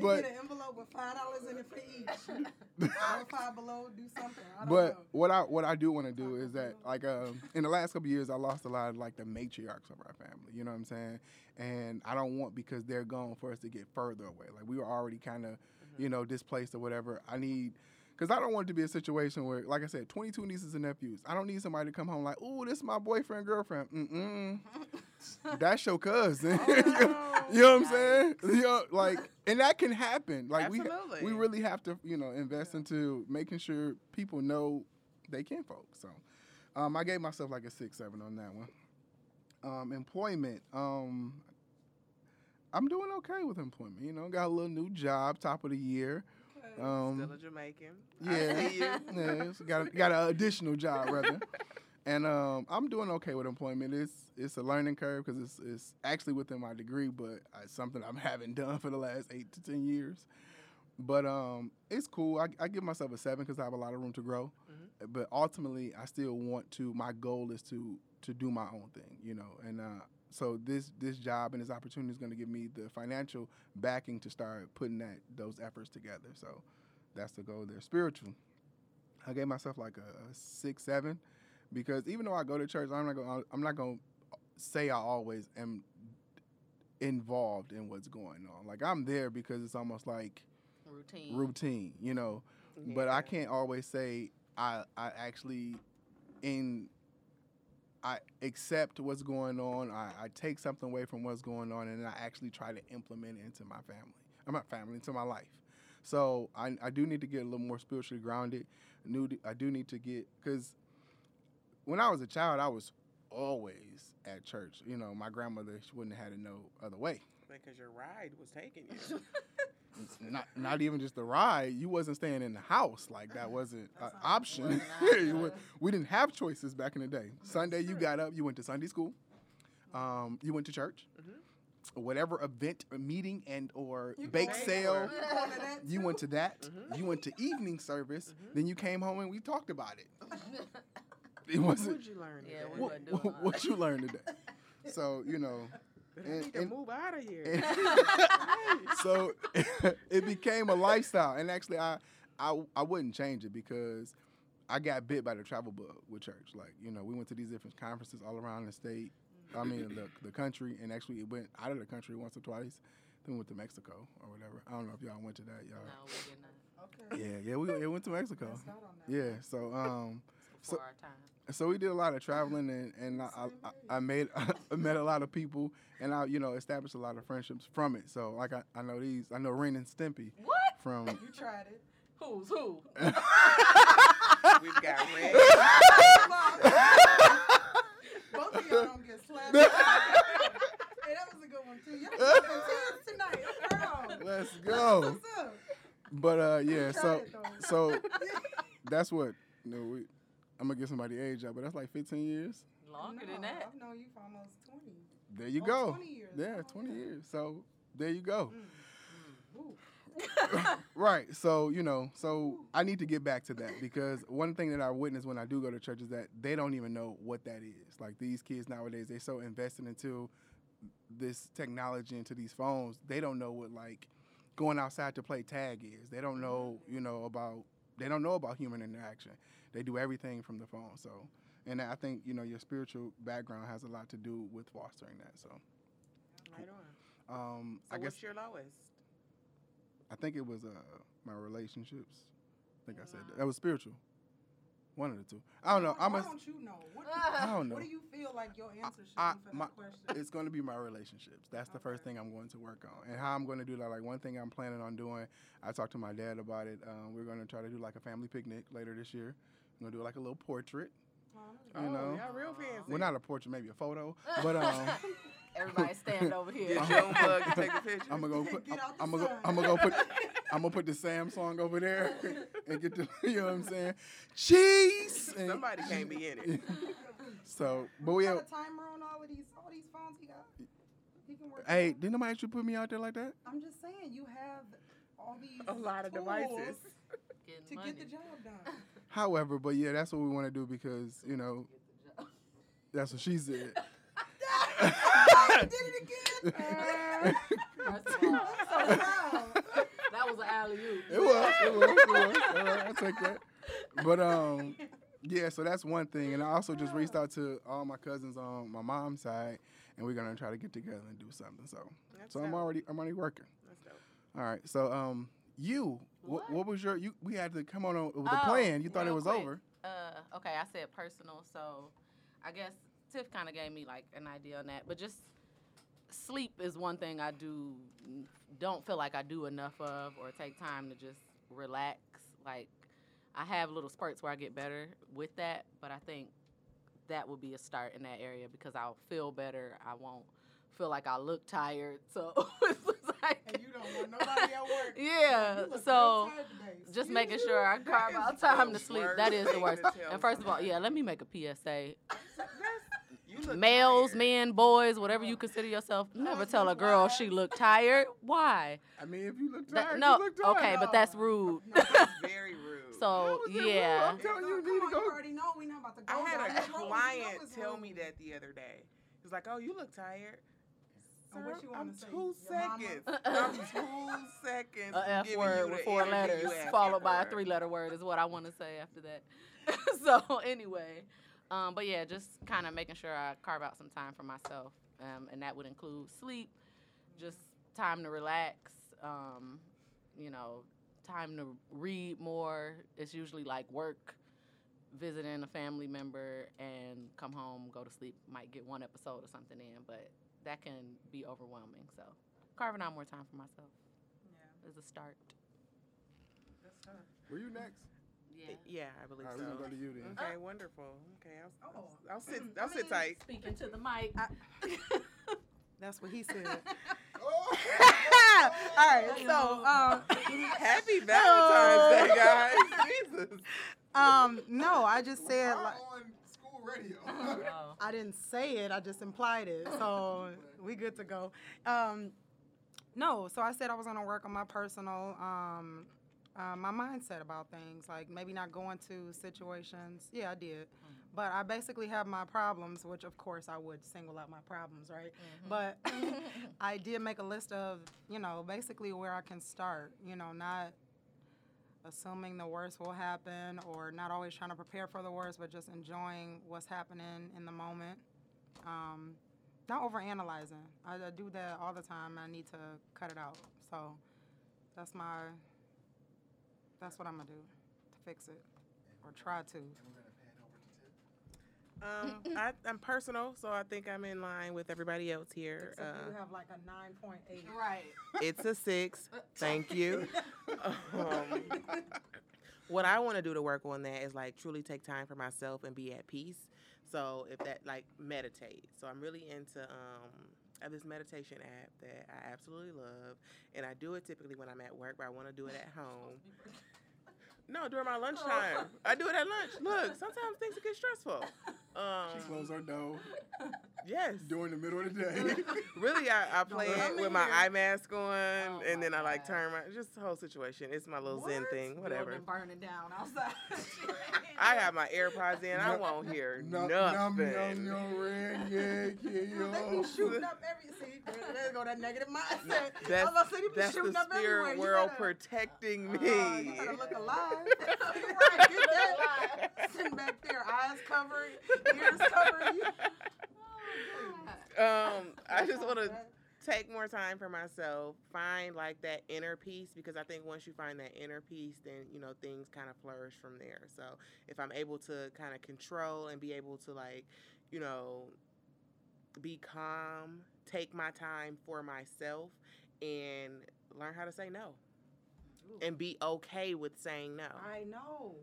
Speaker 2: But
Speaker 4: get an envelope with five dollars in it for each. [laughs] Five below, do something. I don't
Speaker 2: but
Speaker 4: know.
Speaker 2: what I what I do want to do is that like um, in the last couple of years I lost a lot of like the matriarchs of our family. You know what I'm saying? And I don't want because they're gone for us to get further away. Like we were already kind of you know displaced or whatever. I need. Cause I don't want it to be a situation where, like I said, 22 nieces and nephews. I don't need somebody to come home like, "Ooh, this is my boyfriend, girlfriend." Mm-mm. [laughs] [laughs] that's your cousin.
Speaker 3: Oh, [laughs]
Speaker 2: you know what I'm saying? You know, like, and that can happen. Like we
Speaker 3: Absolutely.
Speaker 2: we really have to, you know, invest into making sure people know they can folks. So, um, I gave myself like a six, seven on that one. Um, employment. Um, I'm doing okay with employment. You know, got a little new job, top of the year. Um,
Speaker 3: Still a Jamaican.
Speaker 2: yeah,
Speaker 3: I see you. [laughs]
Speaker 2: yeah, got got an additional job rather, and um, I'm doing okay with employment. It's it's a learning curve because it's it's actually within my degree, but it's something I [laughs] haven't done for the last eight to ten years. But um, it's cool. I, I give myself a seven because I have a lot of room to grow. But ultimately, I still want to. My goal is to to do my own thing, you know. And uh, so this this job and this opportunity is going to give me the financial backing to start putting that those efforts together. So that's the goal there. Spiritual. I gave myself like a, a six, seven, because even though I go to church, I'm not going. I'm not going to say I always am involved in what's going on. Like I'm there because it's almost like
Speaker 5: Routine.
Speaker 2: routine, you know. But I can't always say I I actually in I accept what's going on. I, I take something away from what's going on, and I actually try to implement it into my family. Uh, I'm not family into my life. So I, I do need to get a little more spiritually grounded. I, knew, I do need to get because when I was a child, I was always at church. You know, my grandmother she wouldn't have had it no other way.
Speaker 3: Because your ride was taking you. [laughs]
Speaker 2: not not even just the ride. You wasn't staying in the house. Like that wasn't an option.
Speaker 5: Wasn't [laughs]
Speaker 2: You
Speaker 5: an
Speaker 2: wa-
Speaker 5: option.
Speaker 2: we didn't have choices back in the day. Sunday you got up, you went to Sunday school, um, you went to church, whatever event, or meeting, and or bake sale.
Speaker 4: You going to that
Speaker 2: You
Speaker 4: too?
Speaker 2: went to that.
Speaker 3: Mhm.
Speaker 2: You went to evening service.
Speaker 3: Mhm.
Speaker 2: Then you came home and we talked about it. [laughs] [laughs] It
Speaker 3: What
Speaker 2: wasn't.
Speaker 3: would you learn
Speaker 5: Yeah,
Speaker 3: today?
Speaker 5: we
Speaker 2: What,
Speaker 5: wasn't doing
Speaker 2: what,
Speaker 5: all
Speaker 2: what you learned today? [laughs] So you know,
Speaker 3: But I
Speaker 2: and-
Speaker 3: need to
Speaker 2: and-
Speaker 3: move out of here.
Speaker 2: and- [laughs] so it became a lifestyle and actually I, I i wouldn't change it because i got bit by the travel bug with church like you know we went to these different conferences all around the state i mean the, the country and actually it went out of the country once or twice then we went to mexico or whatever i don't know if y'all went to that y'all
Speaker 5: No, we did not.
Speaker 4: Okay.
Speaker 2: yeah yeah we it went to mexico
Speaker 4: Missed out on that.
Speaker 2: yeah so um
Speaker 5: It's before
Speaker 2: So-
Speaker 5: our time.
Speaker 2: So we did a lot of traveling and, and I, I, I made [laughs] I met a lot of people and I you know established a lot of friendships from it. So like I, I know these I know Ren and Stimpy
Speaker 5: What?
Speaker 2: from
Speaker 4: You tried it.
Speaker 5: Who's who? [laughs]
Speaker 3: We've got [laughs] red.
Speaker 4: Both of y'all don't get slapped. hey, that was a good one too. Y'all got tens tonight. Girl.
Speaker 2: Let's go.
Speaker 4: What's up?
Speaker 2: But uh yeah, so so that's what you know, we I'm gonna get somebody age out, but that's like 15 years.
Speaker 5: Longer
Speaker 4: no,
Speaker 5: than that.
Speaker 4: I've known you for almost 20.
Speaker 2: There you
Speaker 4: Oh,
Speaker 2: go.
Speaker 4: 20 years.
Speaker 2: Yeah,
Speaker 4: Oh,
Speaker 2: 20
Speaker 4: yeah.
Speaker 2: years. So there you go.
Speaker 4: Mm, mm, Ooh. [laughs]
Speaker 2: right. So, you know, so I need to get back to that because one thing that I witness when I do go to church is that they don't even know what that is. Like these kids nowadays, they're so invested into this technology, into these phones, they don't know what like going outside to play tag is. They don't know, you know, about they don't know about human interaction. They do everything from the phone. So and I think, you know, your spiritual background has a lot to do with fostering that. So
Speaker 3: Right on.
Speaker 2: um
Speaker 3: So
Speaker 2: I guess
Speaker 3: what's your lowest?
Speaker 2: I think it was uh my relationships. I think I said that. That was spiritual. One of the two. I don't know.
Speaker 4: Why
Speaker 2: I'm a,
Speaker 4: don't you know? What, [laughs]
Speaker 2: I don't know.
Speaker 4: What do you feel like your answer should
Speaker 2: I-
Speaker 4: be for
Speaker 2: my-
Speaker 4: that question?
Speaker 2: it's going to be my relationships. That's the first thing I'm going to work on. And how I'm going to do that. Like one thing I'm planning on doing. I talked to my dad about it. Um, we're going to try to do like a family picnic later this year. I'm going to do like a little portrait.
Speaker 4: Oh,
Speaker 2: you know.
Speaker 3: y'all real fancy.
Speaker 2: Well, not a portrait, maybe a photo. But um, [laughs]
Speaker 5: Everybody stand over here.
Speaker 3: Get your own plug to take a [laughs] picture.
Speaker 2: I'm gonna go put.
Speaker 4: Get out the
Speaker 2: I'm gonna go. I'm gonna go put. I'm gonna put the Samsung over there and get the. [laughs] You know what I'm saying? Cheese. and-
Speaker 3: Somebody can't be in it.
Speaker 2: So, but we.
Speaker 4: got
Speaker 2: Have,
Speaker 4: a timer on all of these all these phones he got. He can work.
Speaker 2: hey,
Speaker 4: out.
Speaker 2: didn't nobody actually put me out there like that?
Speaker 4: I'm just saying you have all these
Speaker 3: A lot of
Speaker 4: tools
Speaker 3: devices.
Speaker 4: To
Speaker 5: money.
Speaker 4: get the job done.
Speaker 2: However, but yeah, that's what we want to do because you know that's what she said. [laughs]
Speaker 4: I did it again.
Speaker 5: First
Speaker 4: I'm so [laughs] proud.
Speaker 5: that was an alley oop.
Speaker 2: It was. It was. It was. All right, I'll take that. But um, yeah. So that's one thing, and I also just reached out to all my cousins on my mom's side, and we're gonna try to get together and do something. So,
Speaker 3: That's
Speaker 2: so I'm already I'm already working.
Speaker 3: That's dope.
Speaker 2: All right. So um, you what,
Speaker 5: What?
Speaker 2: was your you? We had to come on with
Speaker 5: Oh,
Speaker 2: a plan. You thought it was
Speaker 5: quick.
Speaker 2: over.
Speaker 5: Uh, okay, I said personal, so I guess Tiff kind of gave me like an idea on that, but just sleep is one thing I do don't feel like I do enough of or take time to just relax. Like I have little spurts where I get better with that, but I think that would be a start in that area because I'll feel better. I won't feel like I look tired. So [laughs] like
Speaker 4: And you don't want nobody at work. [laughs]
Speaker 5: yeah. So
Speaker 4: real tired today.
Speaker 5: just
Speaker 4: Excuse
Speaker 5: making
Speaker 4: you?
Speaker 5: sure I [laughs] carve out time to sleep. That is the worst. And first of all, yeah, let me make a PSA. Males,
Speaker 3: tired.
Speaker 5: men, boys, whatever you consider yourself, never tell a
Speaker 4: Husbands,
Speaker 5: girl she looked tired. Why?
Speaker 2: I mean, if you look
Speaker 5: That-
Speaker 2: tired,
Speaker 5: no,
Speaker 2: you look tired.
Speaker 5: okay, but that's rude.
Speaker 3: That's [laughs] very rude.
Speaker 5: So
Speaker 2: How was rude?
Speaker 5: yeah,
Speaker 2: I'm telling you, you need
Speaker 4: on,
Speaker 2: to go.
Speaker 4: You already know we not about to go
Speaker 3: I had a
Speaker 4: that road. You know
Speaker 3: client tell me that the other day. He's like, "Oh, you look tired."
Speaker 4: And what
Speaker 3: Sir,
Speaker 4: you wanna
Speaker 3: I'm
Speaker 4: say?
Speaker 3: two
Speaker 4: Your mama?
Speaker 3: seconds. I'm two [laughs] seconds.
Speaker 5: a F word with four letters followed by a three-letter word is what I want to say after that. [laughs] so anyway, um, but yeah, just kind of making sure I carve out some time for myself, um, and that would include sleep, just time to relax, um, you know, time to read more. It's usually like work, visiting a family member, and come home, go to sleep. Might get one episode or something in, but that can be overwhelming. So carving out more time for myself
Speaker 4: Yeah.
Speaker 5: is a start.
Speaker 2: Were you next?
Speaker 5: Yeah.
Speaker 3: Yeah, I believe
Speaker 2: All right,
Speaker 3: so.
Speaker 2: we're gonna go to you then.
Speaker 3: Okay, wonderful. Okay, I'll,
Speaker 4: Oh.
Speaker 3: I'll, I'll sit.
Speaker 4: I
Speaker 3: I'll sit
Speaker 4: mean,
Speaker 3: tight.
Speaker 5: Speaking to the mic. [laughs]
Speaker 4: That's what he said. [laughs]
Speaker 2: Oh. [laughs]
Speaker 4: All right, so um,
Speaker 3: Happy Valentine's Day, guys. Jesus.
Speaker 4: um, no, I just said like
Speaker 2: on school radio.
Speaker 4: I didn't say it. I just implied it. So [laughs] we good to go. Um, no, so I said I was gonna work on my personal, um, uh, my mindset about things, like maybe not going to situations. Yeah, I did, but I basically have my problems, which of course I would single out my problems, right? But [laughs] [laughs] I did make a list of, you know, basically where I can start. You know, not assuming the worst will happen or not always trying to prepare for the worst, but just enjoying what's happening in the moment. Um, not overanalyzing. I, I do that all the time. I need to cut it out. So that's my, that's what I'm gonna do to fix it or try to.
Speaker 3: Um, I, I'm personal, so I think I'm in line with everybody else here.
Speaker 4: Except
Speaker 3: Uh,
Speaker 4: you have like a 9.8.
Speaker 5: Right. [laughs]
Speaker 3: it's a six. Thank you. [laughs] Um, what I want to do to work on that is like truly take time for myself and be at peace. So if that like meditate. So I'm really into um I have this meditation app that I absolutely love, and I do it typically when I'm at work, but I want to do it at [laughs] home. No, during my lunchtime. I do it at lunch. Look, sometimes things get stressful.
Speaker 2: She
Speaker 3: Um,
Speaker 2: closed her door
Speaker 3: yes.
Speaker 2: during the middle of the day. [laughs]
Speaker 3: Really, I, I play it with my eye mask on,
Speaker 5: Oh
Speaker 3: and then I like
Speaker 5: God.
Speaker 3: turn my just the whole situation. It's my little zen thing, whatever.
Speaker 5: Building burning down outside. [laughs] [laughs]
Speaker 3: I have my AirPods in. I won't hear
Speaker 2: Num,
Speaker 3: nothing.
Speaker 2: num, num, yo, red, yeah, yeah,
Speaker 4: They
Speaker 2: yo.
Speaker 4: be shooting up every see. There, there go that negative mindset. I
Speaker 3: That's,
Speaker 4: was about say, they be
Speaker 3: that's
Speaker 4: shooting
Speaker 3: the
Speaker 4: up everywhere.
Speaker 3: spirit
Speaker 4: You
Speaker 3: world
Speaker 4: better-
Speaker 3: protecting
Speaker 4: Uh,
Speaker 3: me.
Speaker 4: you better look alive. right, get that. Sitting back there, eyes covered, ears. You. [laughs]
Speaker 3: um, I just want to take more time for myself, find like that inner peace because I think once you find that inner peace, then you know things kind of flourish from there. So if I'm able to kind of control and be able to like, you know, be calm, take my time for myself, and learn how to say no, and be okay with saying no.
Speaker 4: I know.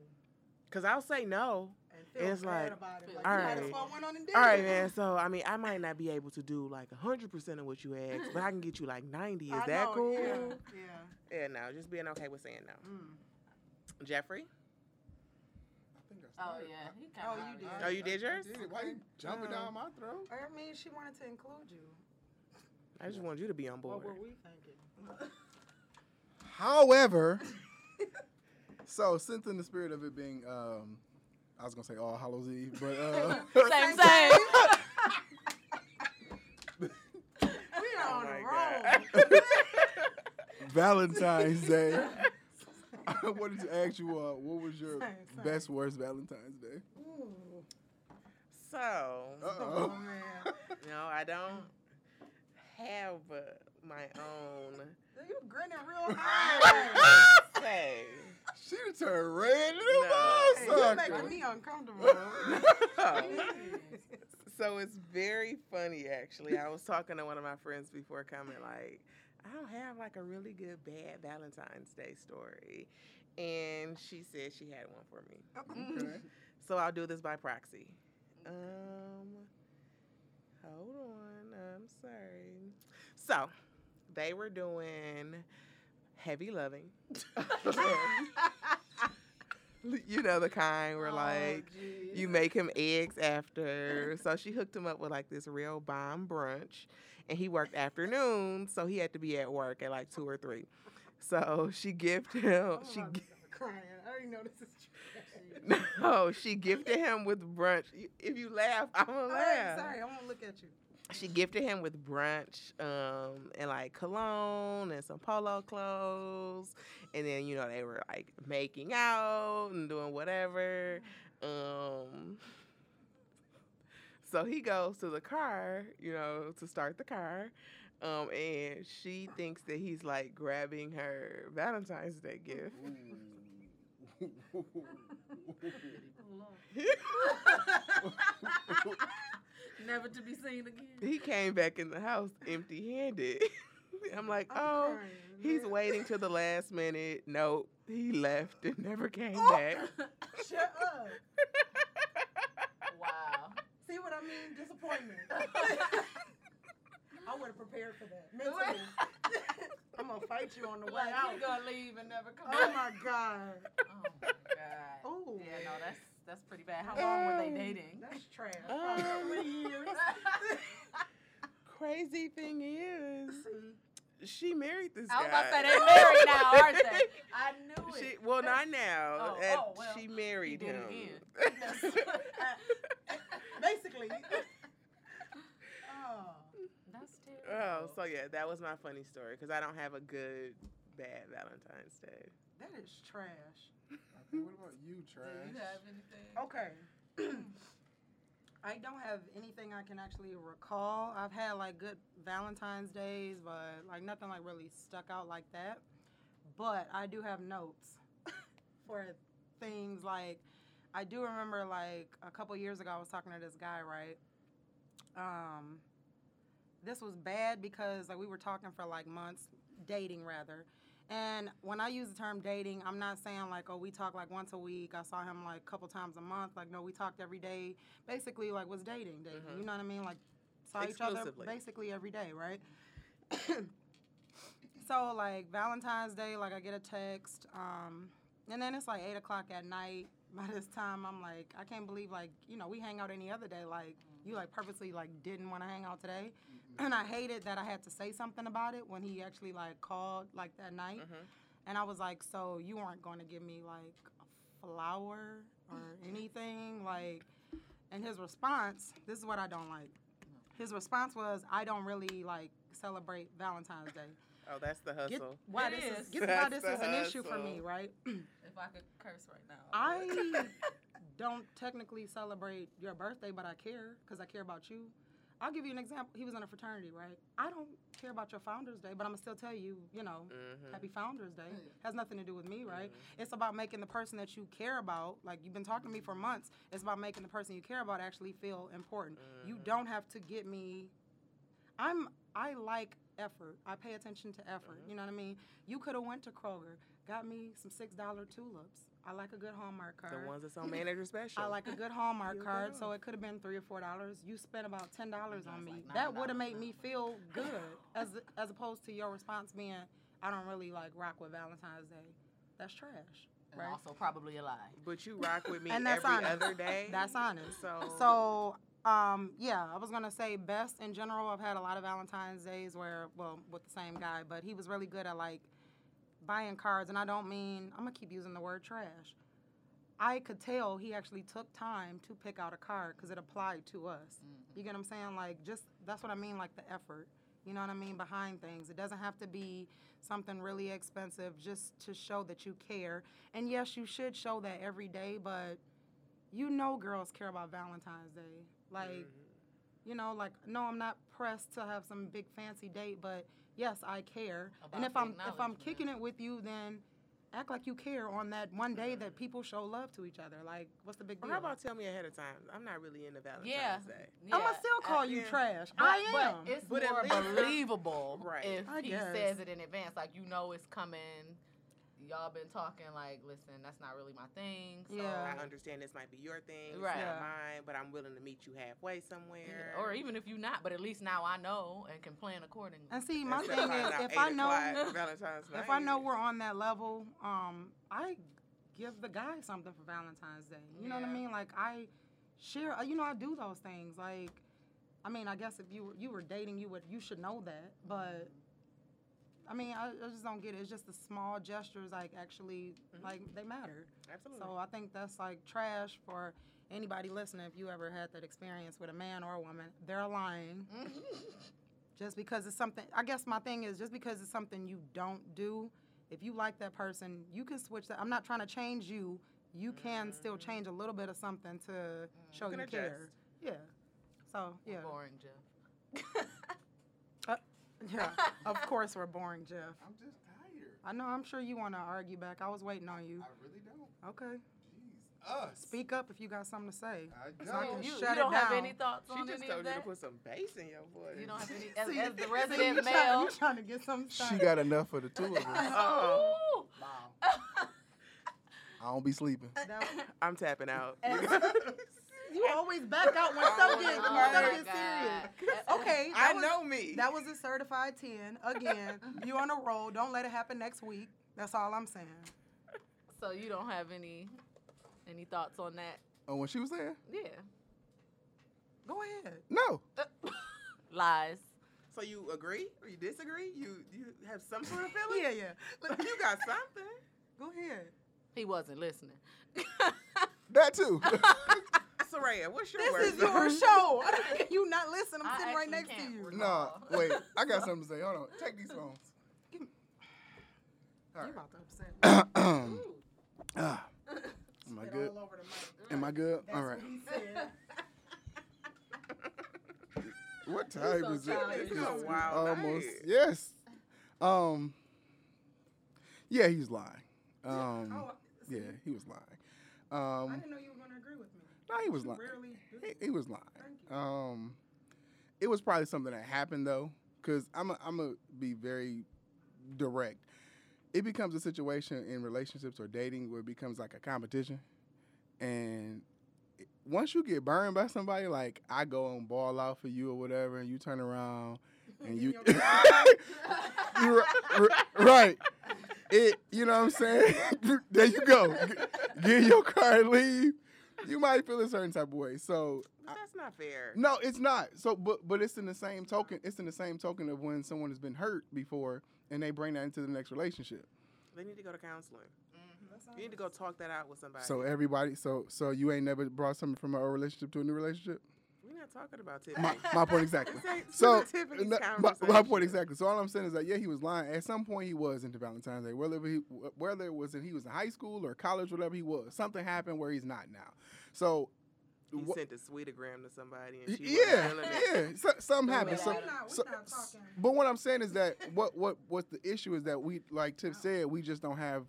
Speaker 3: Cause I'll say no.
Speaker 4: And feel
Speaker 3: It's
Speaker 4: bad
Speaker 3: like,
Speaker 4: about it.
Speaker 5: all
Speaker 4: Like, you might as
Speaker 3: right.
Speaker 4: well went on and did
Speaker 3: All right, man. So I mean, I might not be able to do like hundred percent of what you asked, but I can get you like ninety. Is
Speaker 4: I
Speaker 3: that
Speaker 4: know,
Speaker 3: cool?
Speaker 4: Yeah. yeah.
Speaker 3: Yeah, no, just being okay with saying no.
Speaker 4: Mm.
Speaker 3: Jeffrey,
Speaker 2: I think I
Speaker 5: Oh
Speaker 2: started.
Speaker 5: yeah, he
Speaker 4: Oh,
Speaker 5: kinda
Speaker 4: you
Speaker 5: already-
Speaker 4: did.
Speaker 3: Oh, you did
Speaker 2: I
Speaker 3: yours?
Speaker 2: did. Why you jumping
Speaker 3: Oh.
Speaker 2: down my throat?
Speaker 4: I mean, she wanted to include you.
Speaker 3: I just wanted you to be on board.
Speaker 4: What were we thinking? [laughs]
Speaker 2: However, [laughs] so since in the spirit of it being, um, I was gonna say All Hallows Eve, but uh, [laughs]
Speaker 5: Same, [laughs] [laughs] same.
Speaker 4: We are
Speaker 3: Oh
Speaker 4: on
Speaker 3: my
Speaker 4: a roll.
Speaker 2: Valentine's Day. I wanted to ask you, uh, what was your
Speaker 4: Same, same.
Speaker 2: best worst Valentine's Day?
Speaker 4: Ooh.
Speaker 3: So,
Speaker 2: Uh
Speaker 4: Oh man,
Speaker 3: no, I don't have uh, my own.
Speaker 4: you grinning real [laughs] hard.
Speaker 3: Say,
Speaker 2: She turned red in
Speaker 3: No.
Speaker 4: Hey, you
Speaker 2: motherfucker.
Speaker 4: making me uncomfortable.
Speaker 3: so [laughs] so it's very funny actually. I was talking to one of my friends before coming, like, I don't have like a really good bad Valentine's Day story. And she said she had one for me.
Speaker 2: Okay.
Speaker 3: So I'll do this by proxy. Um hold on. I'm sorry. So they were doing heavy loving. [laughs] [laughs] you know the kind where oh, like you make him eggs after. So she hooked him up with like this real bomb brunch. And he worked afternoons, so he had to be at work at like two or three. So she gifted him. Oh, she gi-
Speaker 4: crying. I already know this is [laughs] true.
Speaker 3: no, she gifted him with brunch. If you laugh, I'm gonna laugh.
Speaker 4: right, sorry, I won't look at you.
Speaker 3: She gifted him with brunch, um, and like cologne and some polo clothes, and then you know they were like making out and doing whatever. Um, so he goes to the car, you know, to start the car, um, and she thinks that he's like grabbing her Valentine's Day gift. [laughs] [laughs] [laughs]
Speaker 5: Never to be seen again.
Speaker 3: he came back in the house empty-handed. [laughs] I'm like,
Speaker 4: I'm
Speaker 3: oh.
Speaker 4: crying,
Speaker 3: He's
Speaker 4: man.
Speaker 3: waiting till the last minute. Nope, he left and never came
Speaker 4: Oh.
Speaker 3: back. [laughs]
Speaker 4: Shut up.
Speaker 5: wow.
Speaker 4: See what I mean? Disappointment. [laughs] I would have prepared for that mentally. I'm gonna fight you on the way
Speaker 5: Like
Speaker 4: out.
Speaker 5: you gonna leave and never come
Speaker 4: Oh
Speaker 5: back.
Speaker 4: my god.
Speaker 5: Oh my god.
Speaker 4: Oh
Speaker 5: Yeah, no, that's that's pretty bad. How long were they dating?
Speaker 4: That's trash. [laughs]
Speaker 3: Um,
Speaker 4: Probably a couple of years. [laughs]
Speaker 3: Crazy thing is, she married this
Speaker 5: I was
Speaker 3: guy.
Speaker 5: about to say they married now, aren't they? [laughs] I knew it.
Speaker 3: She, well, not now.
Speaker 5: Oh,
Speaker 3: and
Speaker 5: oh, well,
Speaker 3: she married
Speaker 5: did it
Speaker 3: him.
Speaker 5: again.
Speaker 4: basically. oh.
Speaker 5: That's terrible.
Speaker 3: oh, so yeah, that was my funny story because I don't have a good bad Valentine's Day.
Speaker 4: That is trash.
Speaker 2: Okay, what about you,
Speaker 5: Do you have anything?
Speaker 4: Okay. [clears throat] I don't have anything I can actually recall. I've had like good Valentine's days, but like nothing like really stuck out like that. But I do have notes [laughs] for things like I do remember like a couple years ago I was talking to this guy, right? Um this was bad because like we were talking for like months, dating rather. And when I use the term dating, I'm not saying like, oh, we talk like once a week. I saw him like a couple times a month. Like, no, we talked every day. Basically, like, was dating, dating.
Speaker 3: Mhm.
Speaker 4: You know what I mean? Like, saw each other basically every day, right? [coughs] so, like, Valentine's Day, like, I get a text. Um, and then it's like 8 o'clock at night. [laughs] By this time, I'm like, I can't believe, like, you know, we hang out any other day. Like, you, like, purposely, like, didn't want to hang out today. [clears throat] And I hated that I had to say something about it when he actually, like, called, like, that night.
Speaker 3: Mhm.
Speaker 4: And I was like, so you weren't going to give me like a flower or [laughs] anything? Like, and his response, this is what I don't like. His response was, I don't really like celebrate Valentine's Day. [laughs]
Speaker 3: Oh, that's the
Speaker 4: Get
Speaker 3: hustle.
Speaker 4: why
Speaker 5: It
Speaker 4: this is,
Speaker 5: is.
Speaker 4: get why this is an issue for me, right? [clears throat]
Speaker 5: If I could curse right now. I
Speaker 4: I [laughs] don't technically celebrate your birthday, but I care because I care about you. I'll give you an example. He was in a fraternity, right? I don't care about your Founders Day, but I'm gonna still tell you, you know,
Speaker 3: Mhm.
Speaker 4: Happy Founders Day. Mm. Has nothing to do with me, mm-hmm. right? It's about making the person that you care about, like you've been talking to me for months, it's about making the person you care about actually feel important. You mm-hmm. don't have to get me I'm I like effort. I pay attention to effort. Mm-hmm. You know what I mean? You could have went to Kroger, got me some six dollar tulips. I like a good Hallmark card.
Speaker 3: The ones that's on [laughs] manager special.
Speaker 4: I like a good Hallmark card,
Speaker 3: get
Speaker 4: so it could have been three or four dollars. You spent about ten dollars on me.
Speaker 5: like
Speaker 4: that would have made me feel [laughs] good, as as opposed to your response being, "I don't really like rock with Valentine's Day." That's trash,
Speaker 5: And
Speaker 4: right?
Speaker 5: also probably a lie.
Speaker 3: But you rock with me [laughs]
Speaker 4: And that's
Speaker 3: every
Speaker 4: honest.
Speaker 3: other day.
Speaker 4: That's honest.
Speaker 3: So,
Speaker 4: So, um, yeah, I was gonna say best in general. I've had a lot of Valentine's days where, well, with the same guy, but he was really good at like buying cards, and I don't mean I'm gonna keep using the word trash. I could tell he actually took time to pick out a card because it applied to us. You get what I'm saying? Like, just that's what I mean, like the effort. You know what I mean behind things. It doesn't have to be something really expensive, just to show that you care. And yes, you should show that every day, but you know girls care about Valentine's Day. Like,
Speaker 3: Mm-hmm.
Speaker 4: You know, like no, I'm not pressed to have some big fancy date, but yes, I care. and if I'm if I'm kicking it with you, then act like you care on that one day that people show love to each other. Like, what's the big deal?
Speaker 3: Or
Speaker 4: deal?
Speaker 3: how about tell me ahead of time? I'm not really into Valentine's
Speaker 5: Yeah.
Speaker 3: Day.
Speaker 4: I'ma still call
Speaker 5: I-
Speaker 4: you
Speaker 3: yeah.
Speaker 4: trash.
Speaker 5: But,
Speaker 4: I am.
Speaker 5: But it's
Speaker 3: But
Speaker 5: more believable [laughs]
Speaker 3: Right.
Speaker 5: if
Speaker 4: I
Speaker 5: he
Speaker 4: guess.
Speaker 5: says it in advance. Like you know it's coming. Y'all been talking like, listen, that's not really my thing. So,
Speaker 4: Yeah.
Speaker 3: I understand this might be your thing, it's
Speaker 5: Right.
Speaker 3: not mine, but I'm willing to meet you halfway somewhere.
Speaker 5: Or even if you're not, but at least now I know and can plan accordingly.
Speaker 4: and see, my
Speaker 3: Instead
Speaker 4: thing is, if I know,
Speaker 3: o'clock Valentine's
Speaker 4: if I know we're on that level, um, I give the guy something for Valentine's Day. You know what I mean? Like I share, uh, you know, I do those things. Like, I mean, I guess if you were, you were dating, you would you should know that. But I mean, I, I just don't get it. It's just the small gestures, like actually, mm-hmm. like they matter.
Speaker 3: Absolutely.
Speaker 4: So I think that's like trash for anybody listening. If you ever had that experience with a man or a woman, they're lying. Mm-hmm. just because it's something, I guess my thing is just because it's something you don't do, if you like that person, you can switch that. I'm not trying to change you. You can still mm-hmm. change a little bit of something to mm. show
Speaker 3: can
Speaker 4: you care. Yeah. So yeah,
Speaker 5: Boring, Jeff. [laughs]
Speaker 4: yeah. of course we're boring, Jeff.
Speaker 2: I'm just tired.
Speaker 4: I know. I'm sure you want to argue back. I was waiting on you.
Speaker 2: I really don't.
Speaker 4: Okay.
Speaker 2: Jeez. Us.
Speaker 4: Speak up if you got something to say.
Speaker 2: I
Speaker 4: So I
Speaker 2: don't.
Speaker 4: can
Speaker 5: you,
Speaker 4: shut
Speaker 5: you
Speaker 4: it
Speaker 5: don't have
Speaker 4: down.
Speaker 5: any thoughts on this.
Speaker 3: she
Speaker 5: on
Speaker 3: just
Speaker 5: any
Speaker 3: told
Speaker 5: of
Speaker 3: you to put some bass in your voice.
Speaker 5: You don't have any [laughs]
Speaker 4: See,
Speaker 5: as, as the
Speaker 4: you
Speaker 5: resident
Speaker 4: trying-
Speaker 5: male.
Speaker 4: You trying to get something [laughs]
Speaker 2: She got enough for the two of us. [laughs]
Speaker 3: Oh,
Speaker 5: Ooh.
Speaker 2: I don't be sleeping.
Speaker 4: That-
Speaker 3: I'm tapping out.
Speaker 4: You always back out when stuff gets,
Speaker 5: Oh
Speaker 4: when stuff
Speaker 5: my
Speaker 4: gets serious. Okay,
Speaker 3: I
Speaker 4: that was,
Speaker 3: know me.
Speaker 4: That was a certified 10. Again, you on a roll. Don't let it happen next week. That's all I'm saying.
Speaker 5: So you don't have any any thoughts on that?
Speaker 2: Oh, when she was there?
Speaker 5: Yeah.
Speaker 4: Go ahead.
Speaker 2: No.
Speaker 5: Uh, [laughs] Lies.
Speaker 3: So you agree or you disagree? You you have some sort of feeling?
Speaker 4: Yeah, yeah.
Speaker 3: You got something.
Speaker 4: Go ahead.
Speaker 5: He wasn't listening.
Speaker 2: That too. [laughs] [laughs]
Speaker 3: Soraya, what's your
Speaker 4: This
Speaker 3: worst?
Speaker 4: is your show. [laughs] [laughs] you not listen. I'm
Speaker 5: I
Speaker 4: sitting right next to you.
Speaker 5: recall.
Speaker 2: no. Wait. I got [laughs] something to say. Hold on. Take these phones. All
Speaker 4: You about to upset me. [clears throat]
Speaker 2: Ah. Am I good?
Speaker 4: all over the mic.
Speaker 2: Am I good?
Speaker 4: That's
Speaker 2: All right.
Speaker 4: what.
Speaker 2: What time
Speaker 5: so
Speaker 2: is it? It's
Speaker 3: It's wild
Speaker 2: almost.
Speaker 3: night.
Speaker 2: Yes. Um. Yeah, he's lying. Um.
Speaker 4: Oh,
Speaker 2: Yeah, he was lying.
Speaker 4: I
Speaker 2: Um.
Speaker 4: didn't know you were going to agree with me.
Speaker 2: No, he was lying. He, he was lying.
Speaker 4: Thank you.
Speaker 2: Um, it was probably something that happened though, because I'm i I'm gonna be very direct. It becomes a situation in relationships or dating where it becomes like a competition, and once you get burned by somebody, like I go and ball out for you or whatever, and you turn around [laughs] and you, you ri- [laughs] ri- right. It, you know what I'm saying? [laughs] there you go. Get in your car and leave. You might feel a certain type of way. So
Speaker 3: But that's not fair.
Speaker 2: no, it's not. So, but but it's in the same token. It's in the same token of when someone has been hurt before and they bring that into the next relationship.
Speaker 3: They need to go to counseling. Mm-hmm.
Speaker 4: That's
Speaker 3: You need to go talk that out with somebody.
Speaker 2: So everybody, so so you ain't never brought something from a old relationship to a new relationship.
Speaker 3: We're not talking about Tiffany.
Speaker 2: My, my point exactly. [laughs]
Speaker 3: This ain't
Speaker 2: So
Speaker 3: Tiffany's
Speaker 2: no, my, my point exactly. So all I'm saying is that yeah, he was lying. At some point, he was into Valentine's Day. Whether he whether it was in, he was in high school or college, whatever he was, something happened where he's not now. So
Speaker 3: He
Speaker 2: wha-
Speaker 3: sent a sweetogram to somebody and she
Speaker 2: yeah,
Speaker 3: wasn't feeling it.
Speaker 2: yeah, [laughs] so, something
Speaker 5: We're
Speaker 2: happened. So,
Speaker 5: not-
Speaker 4: we're
Speaker 2: so,
Speaker 4: not
Speaker 2: but what I'm saying is that what what what's the issue is that we like Tiff oh. said we just don't have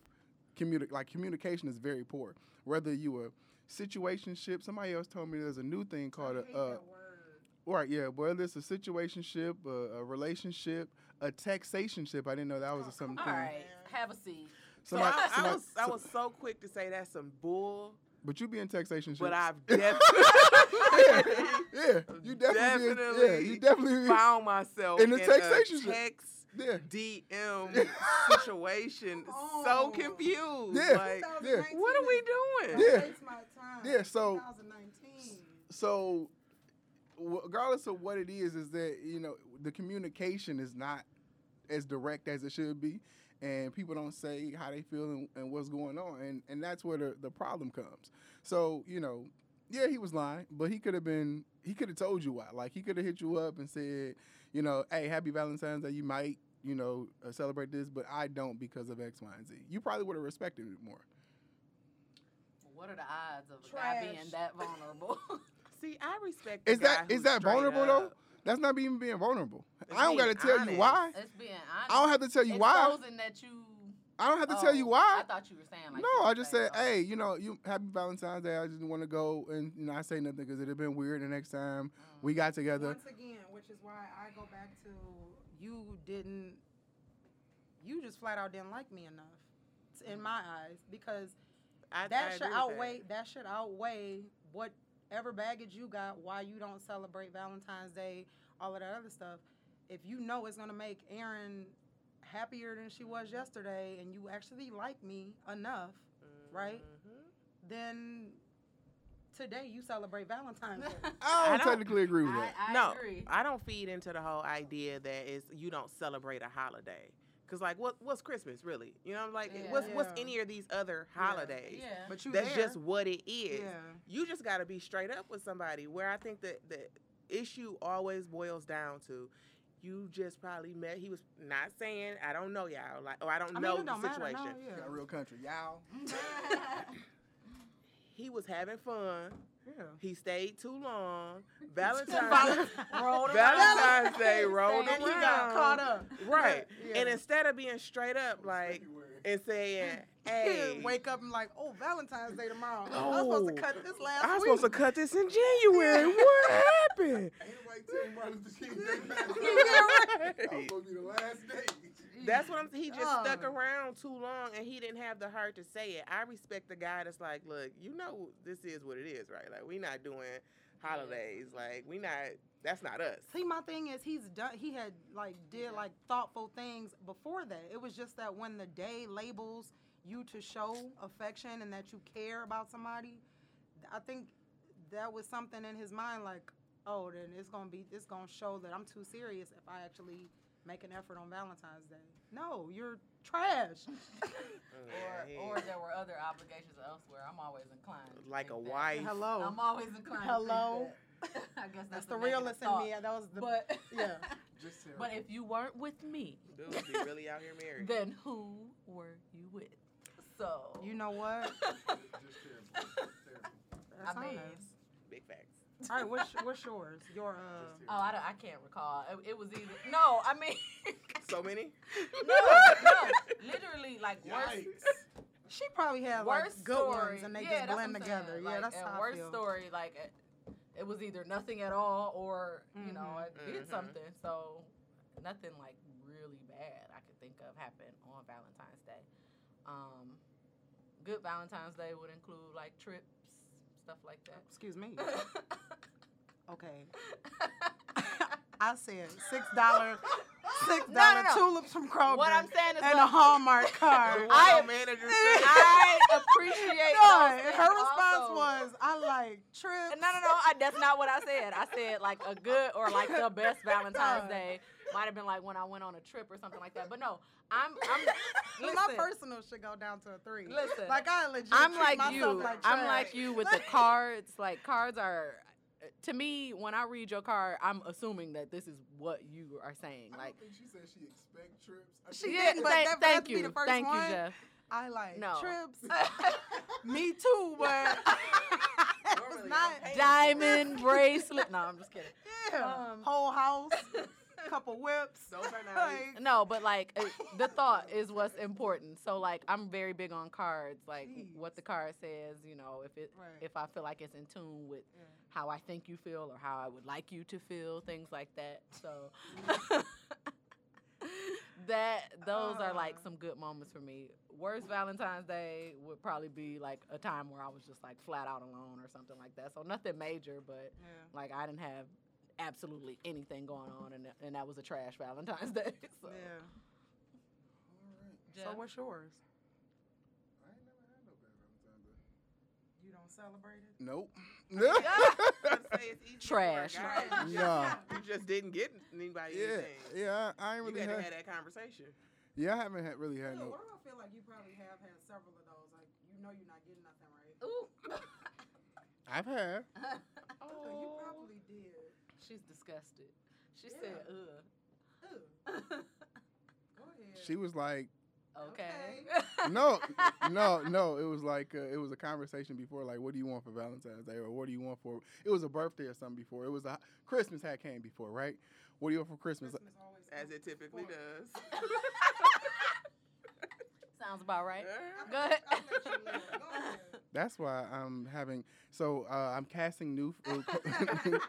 Speaker 2: communi- like communication is very poor. Whether you a situationship, somebody else told me there's a new thing called
Speaker 4: I
Speaker 2: a
Speaker 4: hate
Speaker 2: uh,
Speaker 4: that word.
Speaker 2: right yeah, whether it's a situationship, a, a relationship, a taxationship. I didn't know that was a something.
Speaker 5: All right. Have a seat.
Speaker 3: So
Speaker 2: Somebody-
Speaker 3: I, I
Speaker 2: somebody-
Speaker 3: was I
Speaker 2: so-
Speaker 3: was so quick to say that's some bull,
Speaker 2: but you be in taxationship.
Speaker 3: but I've [laughs] definitely
Speaker 2: yeah, you definitely, be in- yeah, you definitely
Speaker 3: found myself
Speaker 2: In
Speaker 3: in,
Speaker 2: the
Speaker 3: a
Speaker 2: taxation ship.
Speaker 3: Text
Speaker 2: yeah.
Speaker 3: DM situation,
Speaker 4: Come [laughs]
Speaker 3: so
Speaker 4: oh.
Speaker 3: confused.
Speaker 2: Yeah.
Speaker 3: Like,
Speaker 4: 2019
Speaker 3: what are we doing?
Speaker 2: Yeah.
Speaker 4: Waste my time.
Speaker 2: Yeah, so-
Speaker 4: 2019.
Speaker 2: so regardless of what it is is that you know the communication is not as direct as it should be and people don't say how they feel and, and what's going on and and that's where the, the problem comes so you know yeah he was lying but he could have been he could have told you why like he could have hit you up and said you know hey happy valentine's day you might you know uh, celebrate this but i don't because of x y and z you probably would have respected it more
Speaker 5: What are the odds of a guy being that vulnerable? [laughs]
Speaker 3: See, I respect.
Speaker 2: is that
Speaker 3: guy
Speaker 2: is that
Speaker 3: straight
Speaker 2: vulnerable though that's not even being vulnerable
Speaker 3: It's
Speaker 2: i don't got to
Speaker 3: being
Speaker 2: tell you why
Speaker 5: it's being honest.
Speaker 2: I don't have to tell you why.
Speaker 5: Exposing that you
Speaker 2: I don't have to tell you
Speaker 5: Oh,
Speaker 2: why.
Speaker 5: I thought you were saying like.
Speaker 2: no, I
Speaker 5: were
Speaker 2: just
Speaker 5: saying,
Speaker 2: said,
Speaker 5: oh.
Speaker 2: hey, you know, you happy Valentine's Day. I just want to go and you know, I say nothing because it'd have been weird. The next time we got together,
Speaker 4: Once again, which is why I go back to you didn't, you just flat out didn't like me enough, in my eyes, because
Speaker 3: I,
Speaker 4: that
Speaker 3: I
Speaker 4: should outweigh that. should outweigh whatever baggage you got why you don't celebrate Valentine's Day, all of that other stuff. If you know it's gonna make Erin happier than she was yesterday, and you actually like me enough, right?
Speaker 3: Mhm.
Speaker 4: then today you celebrate Valentine's Day. [laughs]
Speaker 2: I don't,
Speaker 3: I don't-
Speaker 2: technically agree with that.
Speaker 5: I
Speaker 3: no,
Speaker 5: agree.
Speaker 3: I don't feed into the whole idea that is you don't celebrate a holiday. Cause like what what's Christmas really? You know, I'm like
Speaker 5: Yeah.
Speaker 3: what's what's any of these other holidays?
Speaker 5: Yeah.
Speaker 4: But you
Speaker 3: That's
Speaker 4: there.
Speaker 3: just what it is.
Speaker 4: yeah.
Speaker 3: You just got to be straight up with somebody. Where I think that the issue always boils down to, you just probably met. He was not saying I don't know y'all, like or I don't
Speaker 4: I mean,
Speaker 3: know the
Speaker 4: don't matter.
Speaker 3: situation.
Speaker 4: No, yeah.
Speaker 2: Got real country, y'all. [laughs] [laughs]
Speaker 3: He was having fun.
Speaker 4: yeah.
Speaker 3: He stayed too long. [laughs] Valentine's [laughs] [laughs]
Speaker 4: Rolled.
Speaker 3: Valentine's Day rolled
Speaker 4: and
Speaker 3: around.
Speaker 4: he got caught up.
Speaker 3: Right.
Speaker 4: Yeah.
Speaker 3: And instead of being straight up, like and saying, "Hey,
Speaker 4: wake up and like, oh, Valentine's Day tomorrow. I was supposed
Speaker 3: Oh.
Speaker 4: to cut this last
Speaker 3: I was
Speaker 4: week.
Speaker 3: supposed to cut this in January. What happened?"
Speaker 2: Ain't like Tim Martin Luther King Day passed
Speaker 3: Right.
Speaker 2: Was supposed to be the last day.
Speaker 3: That's what I'm. saying. He just stuck
Speaker 4: Oh.
Speaker 3: around too long, and he didn't have the heart to say it. I respect the guy that's like, look, you know, this is what it is, right? Like, we're not doing holidays. Like, we not. That's not us.
Speaker 4: See, my thing is, he's done. He had like did like thoughtful things before that. It was just that when the day labels you to show affection and that you care about somebody, I think that was something in his mind. Like, oh, then it's gonna be, it's gonna show that I'm too serious if I actually make an effort on Valentine's Day. No, you're trash. [laughs]
Speaker 5: Or, or there were other obligations elsewhere. I'm always inclined.
Speaker 3: like a
Speaker 5: think that.
Speaker 3: wife.
Speaker 4: Hello.
Speaker 5: I'm always inclined.
Speaker 4: Hello?
Speaker 5: To think that. [laughs] I guess
Speaker 4: That's
Speaker 5: that's,
Speaker 4: the
Speaker 5: a negative
Speaker 4: realist in me. That was the.
Speaker 5: But [laughs]
Speaker 4: yeah.
Speaker 2: Just terrible.
Speaker 5: but if you weren't with me,
Speaker 3: Dude be really out here married.
Speaker 5: then who were you with? So
Speaker 4: you know what?
Speaker 2: Just terrible. terrible.
Speaker 4: That's
Speaker 5: I mean,
Speaker 4: honest.
Speaker 3: Big facts.
Speaker 4: All right, what's what's yours? Your [laughs] uh.
Speaker 5: Oh, I, don't- I can't recall. It, it was either no. I mean, [laughs]
Speaker 3: So many.
Speaker 5: no, no. Literally, like worst,
Speaker 4: She probably had like
Speaker 5: worst
Speaker 4: good
Speaker 5: story.
Speaker 4: ones and they
Speaker 5: yeah,
Speaker 4: just blend together.
Speaker 5: saying.
Speaker 4: Yeah,
Speaker 5: like,
Speaker 4: that's
Speaker 5: and
Speaker 4: how I
Speaker 5: worst
Speaker 4: feel.
Speaker 5: story. Like it, it was either nothing at all or you know
Speaker 4: Mhm.
Speaker 5: Did
Speaker 3: Mhm.
Speaker 5: something. So nothing like really bad I could think of happened on Valentine's Day. Um, good Valentine's Day would include like trips, stuff like that.
Speaker 4: Excuse me. [laughs] Okay. [laughs] I said six dollar, six
Speaker 5: No, no, no.
Speaker 4: tulips from Kroger.
Speaker 5: what I'm saying is
Speaker 4: and
Speaker 5: like,
Speaker 4: a Hallmark [laughs] card.
Speaker 5: I-
Speaker 3: manager. [laughs]
Speaker 5: I appreciate
Speaker 4: No,
Speaker 5: those things
Speaker 4: her response
Speaker 5: also.
Speaker 4: was, "I like trips."
Speaker 5: No, no, no. I, that's not what I said. I said like a good or like the best Valentine's
Speaker 4: No. [laughs]
Speaker 5: Day might have been like when I went on a trip or something like that. But no, I'm I'm
Speaker 4: Well, my personal should go down to a three.
Speaker 5: Listen,
Speaker 4: like I legit.
Speaker 5: I'm
Speaker 4: treat
Speaker 5: like
Speaker 4: myself
Speaker 5: you.
Speaker 4: Like
Speaker 5: I'm like you with the cards. Like cards are. To me, when I read your card, I'm assuming that this is what you are saying.
Speaker 2: I
Speaker 5: Like,
Speaker 2: don't think she said she expect trips. I
Speaker 4: She didn't, but
Speaker 5: thank,
Speaker 4: that-
Speaker 5: thank
Speaker 4: that'd be
Speaker 5: you,
Speaker 4: the first
Speaker 5: thank
Speaker 4: one.
Speaker 5: you, Jeff.
Speaker 4: I like
Speaker 5: No.
Speaker 4: trips. [laughs] Me [laughs] too, but [laughs] it's
Speaker 3: Normally,
Speaker 4: not.
Speaker 5: Diamond bracelet. No, I'm just kidding.
Speaker 4: Yeah,
Speaker 5: Um,
Speaker 4: whole house, couple whips.
Speaker 3: Those are nice.
Speaker 4: Like,
Speaker 5: No, but like uh, the thought is what's important. So like I'm very big on cards, like what the card says. You know, if it
Speaker 4: Right.
Speaker 5: if I feel like it's in tune with
Speaker 4: Yeah.
Speaker 5: How I think you feel or how I would like you to feel, things like that. So [laughs] that those are like some good moments for me. Worst Valentine's Day would probably be like a time where I was just like flat out alone or something like that. So nothing major, but
Speaker 4: yeah.
Speaker 5: like I didn't have absolutely anything going on, and and that was a trash Valentine's [laughs] Day. So.
Speaker 4: yeah.
Speaker 2: All right.
Speaker 4: So what's yours?
Speaker 2: I ain't never had no bad Valentine's Day.
Speaker 4: You don't celebrate it?
Speaker 2: Nope. [laughs] [laughs]
Speaker 3: Let's say it's easier for a
Speaker 5: Trash.
Speaker 3: guy.
Speaker 4: Trash. [laughs]
Speaker 3: You just-
Speaker 2: Nah.
Speaker 3: You just didn't get anybody
Speaker 2: yeah,
Speaker 3: anything.
Speaker 2: yeah. I, I ain't
Speaker 3: You
Speaker 2: really
Speaker 3: had
Speaker 2: had.
Speaker 3: have that conversation.
Speaker 2: Yeah, I haven't had, really had
Speaker 4: Ew,
Speaker 2: no.
Speaker 4: why do I feel like you probably have had several of those? Like you know you're not getting nothing right.
Speaker 5: Ooh.
Speaker 2: I've had.
Speaker 4: Oh, you probably did.
Speaker 5: She's disgusted. She
Speaker 4: Yeah.
Speaker 5: said, ugh.
Speaker 4: Ew. Go ahead.
Speaker 2: She was like,
Speaker 5: okay.
Speaker 2: no, [laughs] no, no. It was like uh, it was a conversation before, like, what do you want for Valentine's Day, or what do you want for? It was a birthday or something before. It was a Christmas had came before, right? What do you want for Christmas?
Speaker 4: Christmas
Speaker 3: As it typically
Speaker 4: before.
Speaker 3: does. [laughs]
Speaker 5: Sounds about right.
Speaker 3: Uh,
Speaker 5: Go ahead.
Speaker 4: I'll let you live. Go ahead.
Speaker 2: That's why I'm having. So uh, I'm casting new. [laughs]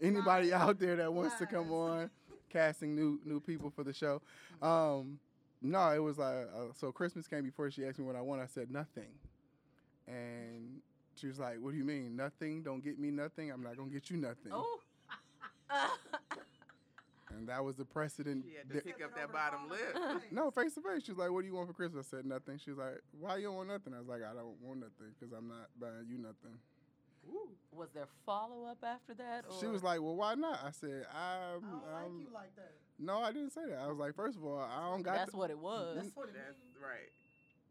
Speaker 2: anybody out there that wants to come on, casting new new people for the show. Um, no, it was like uh, so. Christmas came before she asked me what I want. I said nothing, and she was like, "What do you mean nothing? Don't get me nothing. I'm not gonna get you nothing."
Speaker 5: Oh. [laughs]
Speaker 2: And that was the precedent.
Speaker 3: She had to
Speaker 2: that-
Speaker 3: pick up that bottom lip.
Speaker 2: no, face to face. She was like, "What do you want for Christmas?" I said nothing. She was like, "Why you don't want nothing?" I was like, "I don't want nothing because I'm not buying you nothing."
Speaker 3: Ooh.
Speaker 5: Was there follow up after that?
Speaker 2: She was like, "Well, why not?" I said, "I'm."
Speaker 4: I don't like you like that.
Speaker 2: No, I didn't say that. I was like, first of all, I don't got.
Speaker 5: That's
Speaker 2: the-
Speaker 5: what it was.
Speaker 4: That's what it
Speaker 3: That's
Speaker 4: means.
Speaker 3: right.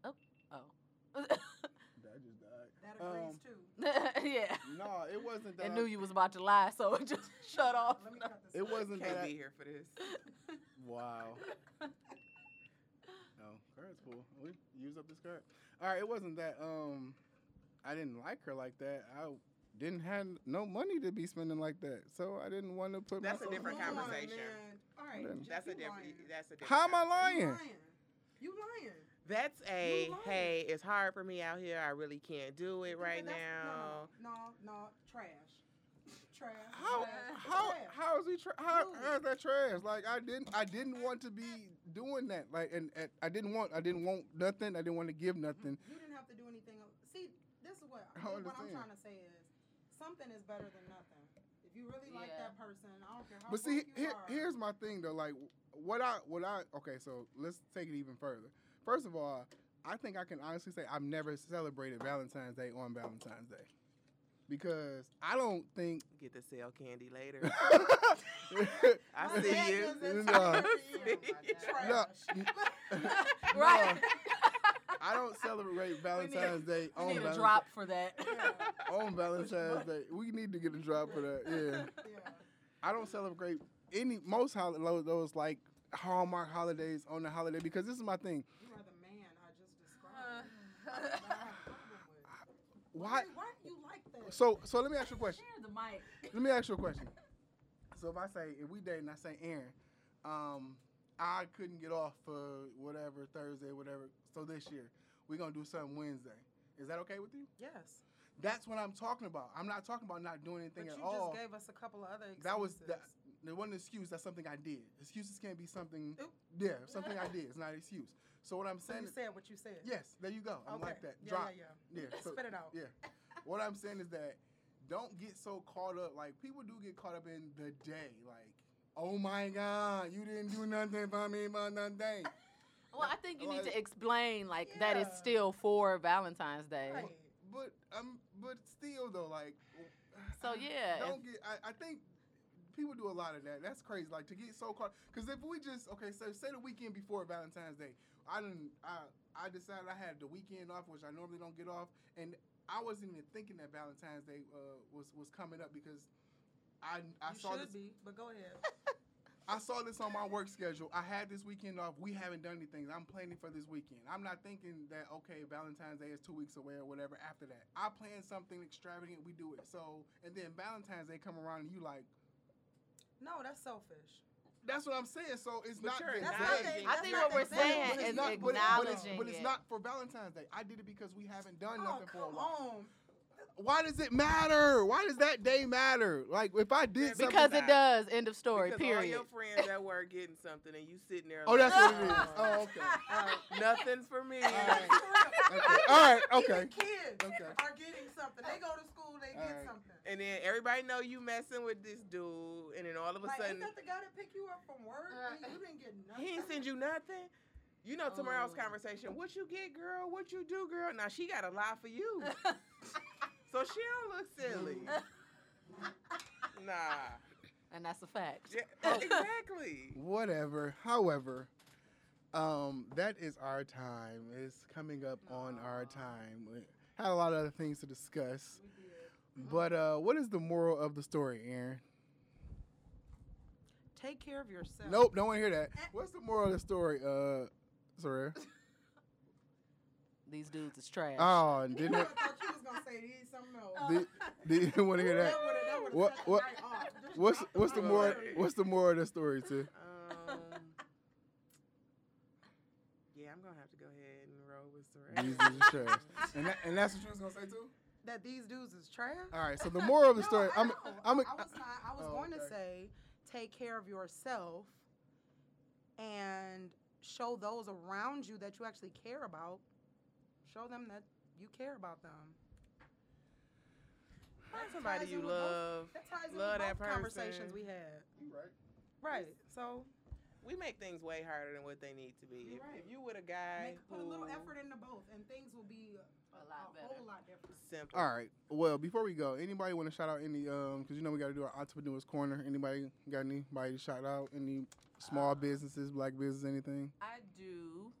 Speaker 5: Oh. Oh. [laughs]
Speaker 2: that just died.
Speaker 4: That agrees
Speaker 2: Um,
Speaker 4: too. [laughs]
Speaker 5: yeah.
Speaker 2: No, it wasn't that.
Speaker 5: I
Speaker 2: I-
Speaker 5: knew you was about to lie, so [laughs] it just shut off.
Speaker 4: Let me cut this.
Speaker 2: It
Speaker 4: out.
Speaker 2: wasn't
Speaker 3: Can't
Speaker 2: that.
Speaker 3: be here for this.
Speaker 2: Wow. No, card's full. We use up this card. All right, it wasn't that. Um, I didn't like her like that. I didn't have no money to be spending like that, so I didn't want to put
Speaker 3: That's a different
Speaker 4: on,
Speaker 3: conversation.
Speaker 4: All right,
Speaker 3: That's a different. That's a different.
Speaker 2: How am I
Speaker 3: conversation.
Speaker 4: You
Speaker 2: lying?
Speaker 4: lying. You lying.
Speaker 3: That's a hey. It's hard for me out here. I really can't do it right
Speaker 4: That's-
Speaker 3: now.
Speaker 4: No, no, no, no, trash. Trash.
Speaker 2: How
Speaker 4: trash,
Speaker 2: how
Speaker 4: trash.
Speaker 2: how is he tra- how, how is that trash? Like I didn't I didn't want to be doing that. Like and, and I didn't want I didn't want nothing. I didn't want to give nothing.
Speaker 4: You didn't have to do anything. else. See, this is what,
Speaker 2: I
Speaker 4: what I'm trying to say is something is better than nothing. If you really like
Speaker 5: Yeah.
Speaker 4: that person, I don't care how
Speaker 2: But see,
Speaker 4: broke you
Speaker 2: here,
Speaker 4: are.
Speaker 2: here's my thing though. Like, what I, what I, okay, so let's take it even further. First of all, I think I can honestly say I've never celebrated Valentine's Day on Valentine's Day because I don't think.
Speaker 3: Get to sell candy later. [laughs] I
Speaker 4: My
Speaker 3: see
Speaker 4: dad
Speaker 3: you.
Speaker 4: does that
Speaker 2: No.
Speaker 4: same [laughs] thing. [laughs]
Speaker 5: Right.
Speaker 2: I don't celebrate [laughs] Valentine's Day
Speaker 5: We
Speaker 2: on
Speaker 5: need a
Speaker 2: Valentine's
Speaker 5: drop for that. [laughs]
Speaker 2: on Valentine's Day. We need to get a drop for that. Yeah.
Speaker 4: Yeah.
Speaker 2: I don't celebrate any most holidays those like Hallmark holidays on the holiday because this is my thing.
Speaker 4: You are the man I just described. That's what [laughs] I have a problem with.
Speaker 2: Why?
Speaker 4: Why do you like that?
Speaker 2: So so let me ask you a question.
Speaker 5: Share the mic.
Speaker 2: Let me ask you a question. So if I say if we date and I say Aaron, um, I couldn't get off for whatever Thursday, whatever. So this year we're gonna do something Wednesday. Is that okay with you?
Speaker 4: yes.
Speaker 2: That's what I'm talking about. I'm not talking about not doing anything
Speaker 4: you
Speaker 2: at all.
Speaker 4: you just gave us a couple of other excuses.
Speaker 2: that was that. There wasn't an excuse. That's something I did. Excuses can't be something.
Speaker 4: Oop.
Speaker 2: Yeah, something I did. It's not an excuse. So what I'm
Speaker 4: So
Speaker 2: saying
Speaker 4: you
Speaker 2: is,
Speaker 4: said what you said.
Speaker 2: yes, there you go. I'm
Speaker 4: Okay.
Speaker 2: like that.
Speaker 4: Yeah,
Speaker 2: Drop.
Speaker 4: yeah, yeah.
Speaker 2: Yeah. so-
Speaker 4: Spit it out.
Speaker 2: Yeah. What I'm saying is that don't get so caught up. Like people do get caught up in the day. Like, oh my God, you didn't do nothing for me, but nothing.
Speaker 5: Well, I think you need to explain like that
Speaker 4: Yeah.
Speaker 5: it's still for Valentine's Day.
Speaker 4: Right.
Speaker 2: But um, but still though, like.
Speaker 5: So, yeah,
Speaker 2: Don't get. I, I think. People do a lot of that. That's crazy. Like to get so caught. Because if we just okay, so say the weekend before Valentine's Day, I didn't. I I decided I had the weekend off, which I normally don't get off, and I wasn't even thinking that Valentine's Day uh, was was coming up because I I
Speaker 4: you
Speaker 2: saw
Speaker 4: should
Speaker 2: this.
Speaker 4: be, but go ahead. [laughs]
Speaker 2: I saw this on my work schedule. I had this weekend off. We haven't done anything. I'm planning for this weekend. I'm not thinking that okay, Valentine's Day is two weeks away or whatever. After that, I plan something extravagant. We do it. So and then Valentine's Day come around and you like.
Speaker 4: No, that's selfish.
Speaker 2: That's what I'm saying. So it's
Speaker 3: But
Speaker 2: not.
Speaker 3: you're
Speaker 4: That's not the-
Speaker 5: I think
Speaker 4: not
Speaker 5: what
Speaker 4: the
Speaker 5: we're saying
Speaker 2: But it's
Speaker 5: is
Speaker 2: not- but it- but it's- But it's not for Valentine's Day. I did it because we haven't done
Speaker 4: Oh,
Speaker 2: nothing for a while.
Speaker 4: on.
Speaker 2: Why does it matter? Why does that day matter? Like if I did something.
Speaker 5: Because it
Speaker 3: Nah.
Speaker 5: does. End of story.
Speaker 3: because all
Speaker 5: period.
Speaker 3: your friends at work getting something and you sitting there.
Speaker 2: Oh,
Speaker 3: like,
Speaker 2: that's what it is. Oh, okay. [laughs]
Speaker 3: All right, nothing's for me.
Speaker 2: All right. [laughs] Okay. All right. Okay.
Speaker 4: Even kids
Speaker 2: Okay.
Speaker 4: are getting something. They go to school, they
Speaker 2: All
Speaker 4: get
Speaker 2: right.
Speaker 4: something.
Speaker 3: And then everybody know you messing with this dude, and then all of a
Speaker 4: Like,
Speaker 3: sudden
Speaker 4: ain't that the guy that picked you up from work?
Speaker 5: Uh,
Speaker 4: you didn't get nothing.
Speaker 3: he ain't send you nothing. You know tomorrow's
Speaker 5: Oh.
Speaker 3: conversation. What you get, girl? What you do, girl? Now she got a lie for you, [laughs] so she don't look silly. [laughs] nah,
Speaker 5: and that's a fact.
Speaker 3: yeah, [laughs] exactly.
Speaker 2: Whatever. However, um, that is our time. It's coming up on our time. We had a lot of other things to discuss.
Speaker 4: We did.
Speaker 2: But uh, what is the moral of the story, Aaron?
Speaker 4: Take care of yourself.
Speaker 2: Nope, don't want to hear that. What's the moral of the story, uh, Soraya? [laughs]
Speaker 5: These dudes is trash.
Speaker 2: Oh,
Speaker 4: You
Speaker 2: didn't
Speaker 4: I
Speaker 2: it?
Speaker 4: thought you was gonna say these something else.
Speaker 2: Did, did you want to hear that?
Speaker 4: That would've- that would've
Speaker 2: What- what-
Speaker 4: the night off. Just
Speaker 2: What's what's the
Speaker 4: mic.
Speaker 2: moral? What's the moral of the story, too?
Speaker 3: Um, yeah, I'm I'm gonna have to go ahead and roll with Soraya.
Speaker 2: These dudes are trash. And, that, and that's what you was gonna say too.
Speaker 4: That these dudes is trash.
Speaker 2: All right. So the moral of the
Speaker 4: No,
Speaker 2: story,
Speaker 4: I
Speaker 2: I'm. I'm,
Speaker 4: I was not. I was
Speaker 2: Oh,
Speaker 4: going to say, take care of yourself, and show those around you that you actually care about. Show them that you care about them.
Speaker 3: Find
Speaker 4: That
Speaker 3: somebody you
Speaker 4: in with both-
Speaker 3: love.
Speaker 4: That ties
Speaker 3: Love
Speaker 4: with
Speaker 3: that
Speaker 4: both conversations we had.
Speaker 2: right.
Speaker 4: Right. So
Speaker 3: We make things way harder than what they need to be. If,
Speaker 4: right.
Speaker 3: if you with a guy
Speaker 4: make, put a little effort into both, and things will be a,
Speaker 5: A lot
Speaker 4: a whole lot different.
Speaker 3: simple.
Speaker 2: All right. Well, before we go, anybody want to shout out any? Um, because you know we got to do our entrepreneurs corner. Anybody got anybody to shout out? Any small
Speaker 5: Uh,
Speaker 2: businesses, black business, anything?
Speaker 5: I do,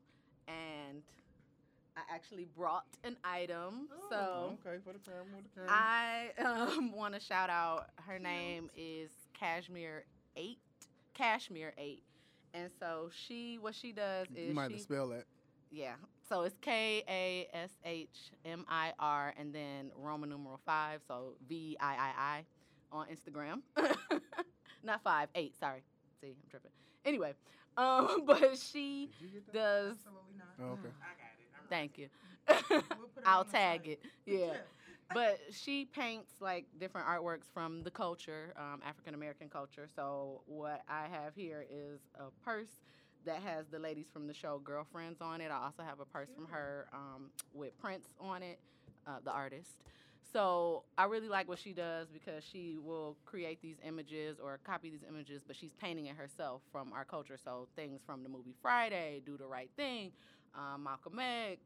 Speaker 5: and I actually brought an item. so
Speaker 2: Oh, okay, for the camera, for the camera.
Speaker 5: I um, [laughs] want to shout out. Her name is Kashmir Eight. Kashmir Eight, and so she, what she does
Speaker 2: you
Speaker 5: is
Speaker 2: might have
Speaker 5: she,
Speaker 2: to spell that.
Speaker 5: yeah. So it's K A S H M I R and then Roman numeral five, so V I I I on Instagram. [laughs] Not five, eight. Sorry. See, I'm tripping. Anyway, um, [laughs] but she
Speaker 2: Did you get that?
Speaker 5: does.
Speaker 4: Absolutely not.
Speaker 2: Oh, okay.
Speaker 3: I got it.
Speaker 5: Thank you. [laughs] I'll tag it. [laughs] Yeah. but she paints like different artworks from the culture, um, African American culture. So what I have here is a purse that has the ladies from the show Girlfriends on it. I also have a purse from her um, with Prince on it, uh, the artist. So I really like what she does because she will create these images or copy these images, but she's painting it herself from our culture. So things from the movie Friday, Do the Right Thing, um, Malcolm X,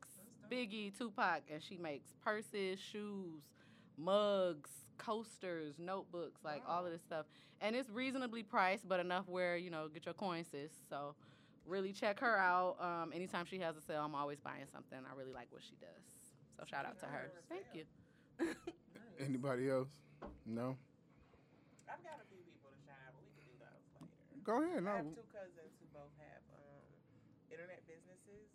Speaker 5: Biggie, Tupac, and she makes purses, shoes, mugs, coasters, notebooks, like all of this stuff. And it's reasonably priced, but enough where, you know, get your coin, sis. So really check her out. Um, anytime she has a sale, I'm always buying something. I really like what she does. So shout out to her. Thank you. [laughs]
Speaker 2: Anybody else? No.
Speaker 3: I've got a few people to shout out, but we can do those later.
Speaker 2: Go ahead.
Speaker 3: I have two cousins who both have um, internet businesses.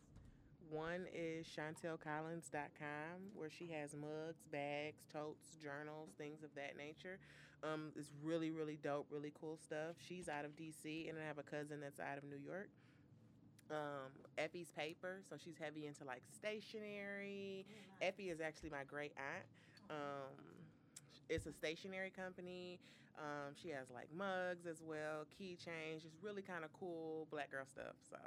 Speaker 3: One is ShantelCollins.com, where she has mugs, bags, totes, journals, things of that nature. Um, it's really, really dope, really cool stuff. She's out of DC, and I have a cousin that's out of New York. Um, Effie's Paper, so she's heavy into like stationery. Effie is actually my great aunt. Um, it's a stationery company. Um, she has like mugs as well, keychains, just really kind of cool black girl stuff. So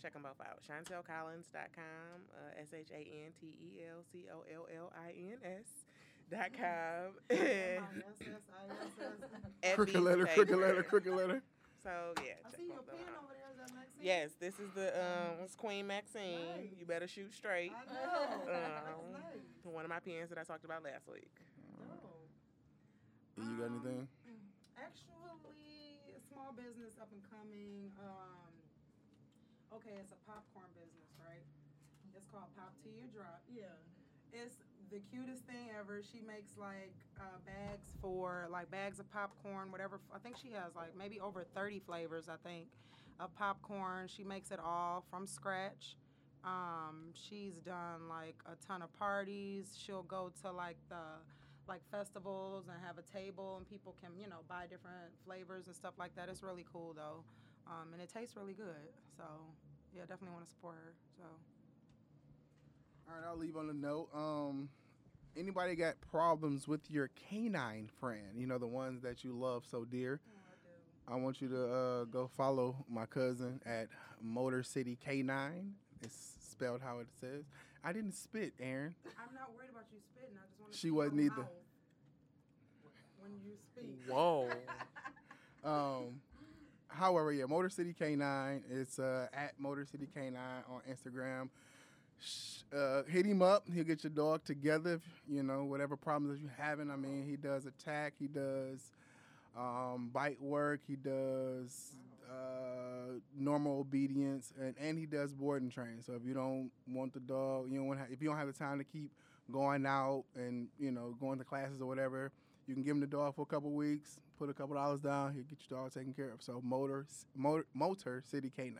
Speaker 3: check them both out. ShantelCollins.com, uh, S H A N T E L C O L L I N S. Dot com. [laughs] Effie's [laughs]
Speaker 2: Crooked letter, crooked letter, crooked letter.
Speaker 3: So yeah,
Speaker 4: I
Speaker 3: check
Speaker 4: see your pen over there. Is that Maxine?
Speaker 3: Yes, this is the um, it's Queen Maxine. You better shoot straight.
Speaker 4: I know. [laughs]
Speaker 3: Um,
Speaker 4: nice.
Speaker 3: One of my pens that I talked about last week.
Speaker 4: Dope.
Speaker 2: You got
Speaker 4: Um,
Speaker 2: anything?
Speaker 4: Actually, small business up and coming. Um, okay, it's a popcorn business, right? It's called Pop Tea or Drop. Yeah. It's the cutest thing ever. She makes like uh, bags for like bags of popcorn, whatever. I think she has like maybe over 30 flavors, I think, of popcorn. She makes it all from scratch. Um, she's done like a ton of parties. She'll go to like the like festivals and have a table and people can you know buy different flavors and stuff like that. It's really cool though, um, and it tastes really good. So yeah, definitely want to support her. So
Speaker 2: All right, I'll leave on a note. Um, anybody got problems with your canine friend? You know, the ones that you love so dear. I want you to uh, go follow my cousin at Motor City K9. It's spelled how it says. I didn't spit, Aaron.
Speaker 4: I'm not worried about you spitting. I just want to.
Speaker 2: She wasn't either.
Speaker 4: When you speak.
Speaker 3: Whoa. [laughs]
Speaker 2: Um, however, yeah, Motor City K9. It's uh, at Motor City K9 on Instagram. Uh, hit him up. He'll get your dog together. If, you know whatever problems that you're having. I mean, he does attack. He does um, bite work. He does uh, normal obedience, and, and he does boarding training. So if you don't want the dog, you don't want if you don't have the time to keep going out and you know going to classes or whatever, you can give him the dog for a couple weeks, put a couple dollars down, he'll get your dog taken care of. So motor motor, motor city K9.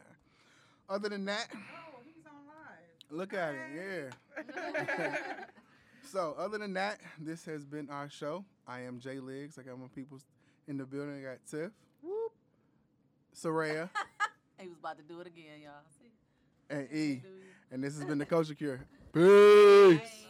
Speaker 2: Other than that,
Speaker 4: Oh, he's on live.
Speaker 2: look at it, yeah. [laughs] so other than that, this has been our show. I am Jay Liggs. I got my people in the building. I got Tiff,
Speaker 3: Whoop.
Speaker 2: Soraya, [laughs]
Speaker 5: He was about to do it again, y'all. See?
Speaker 2: and E. And this has been the Culture Cure. [laughs] Peace.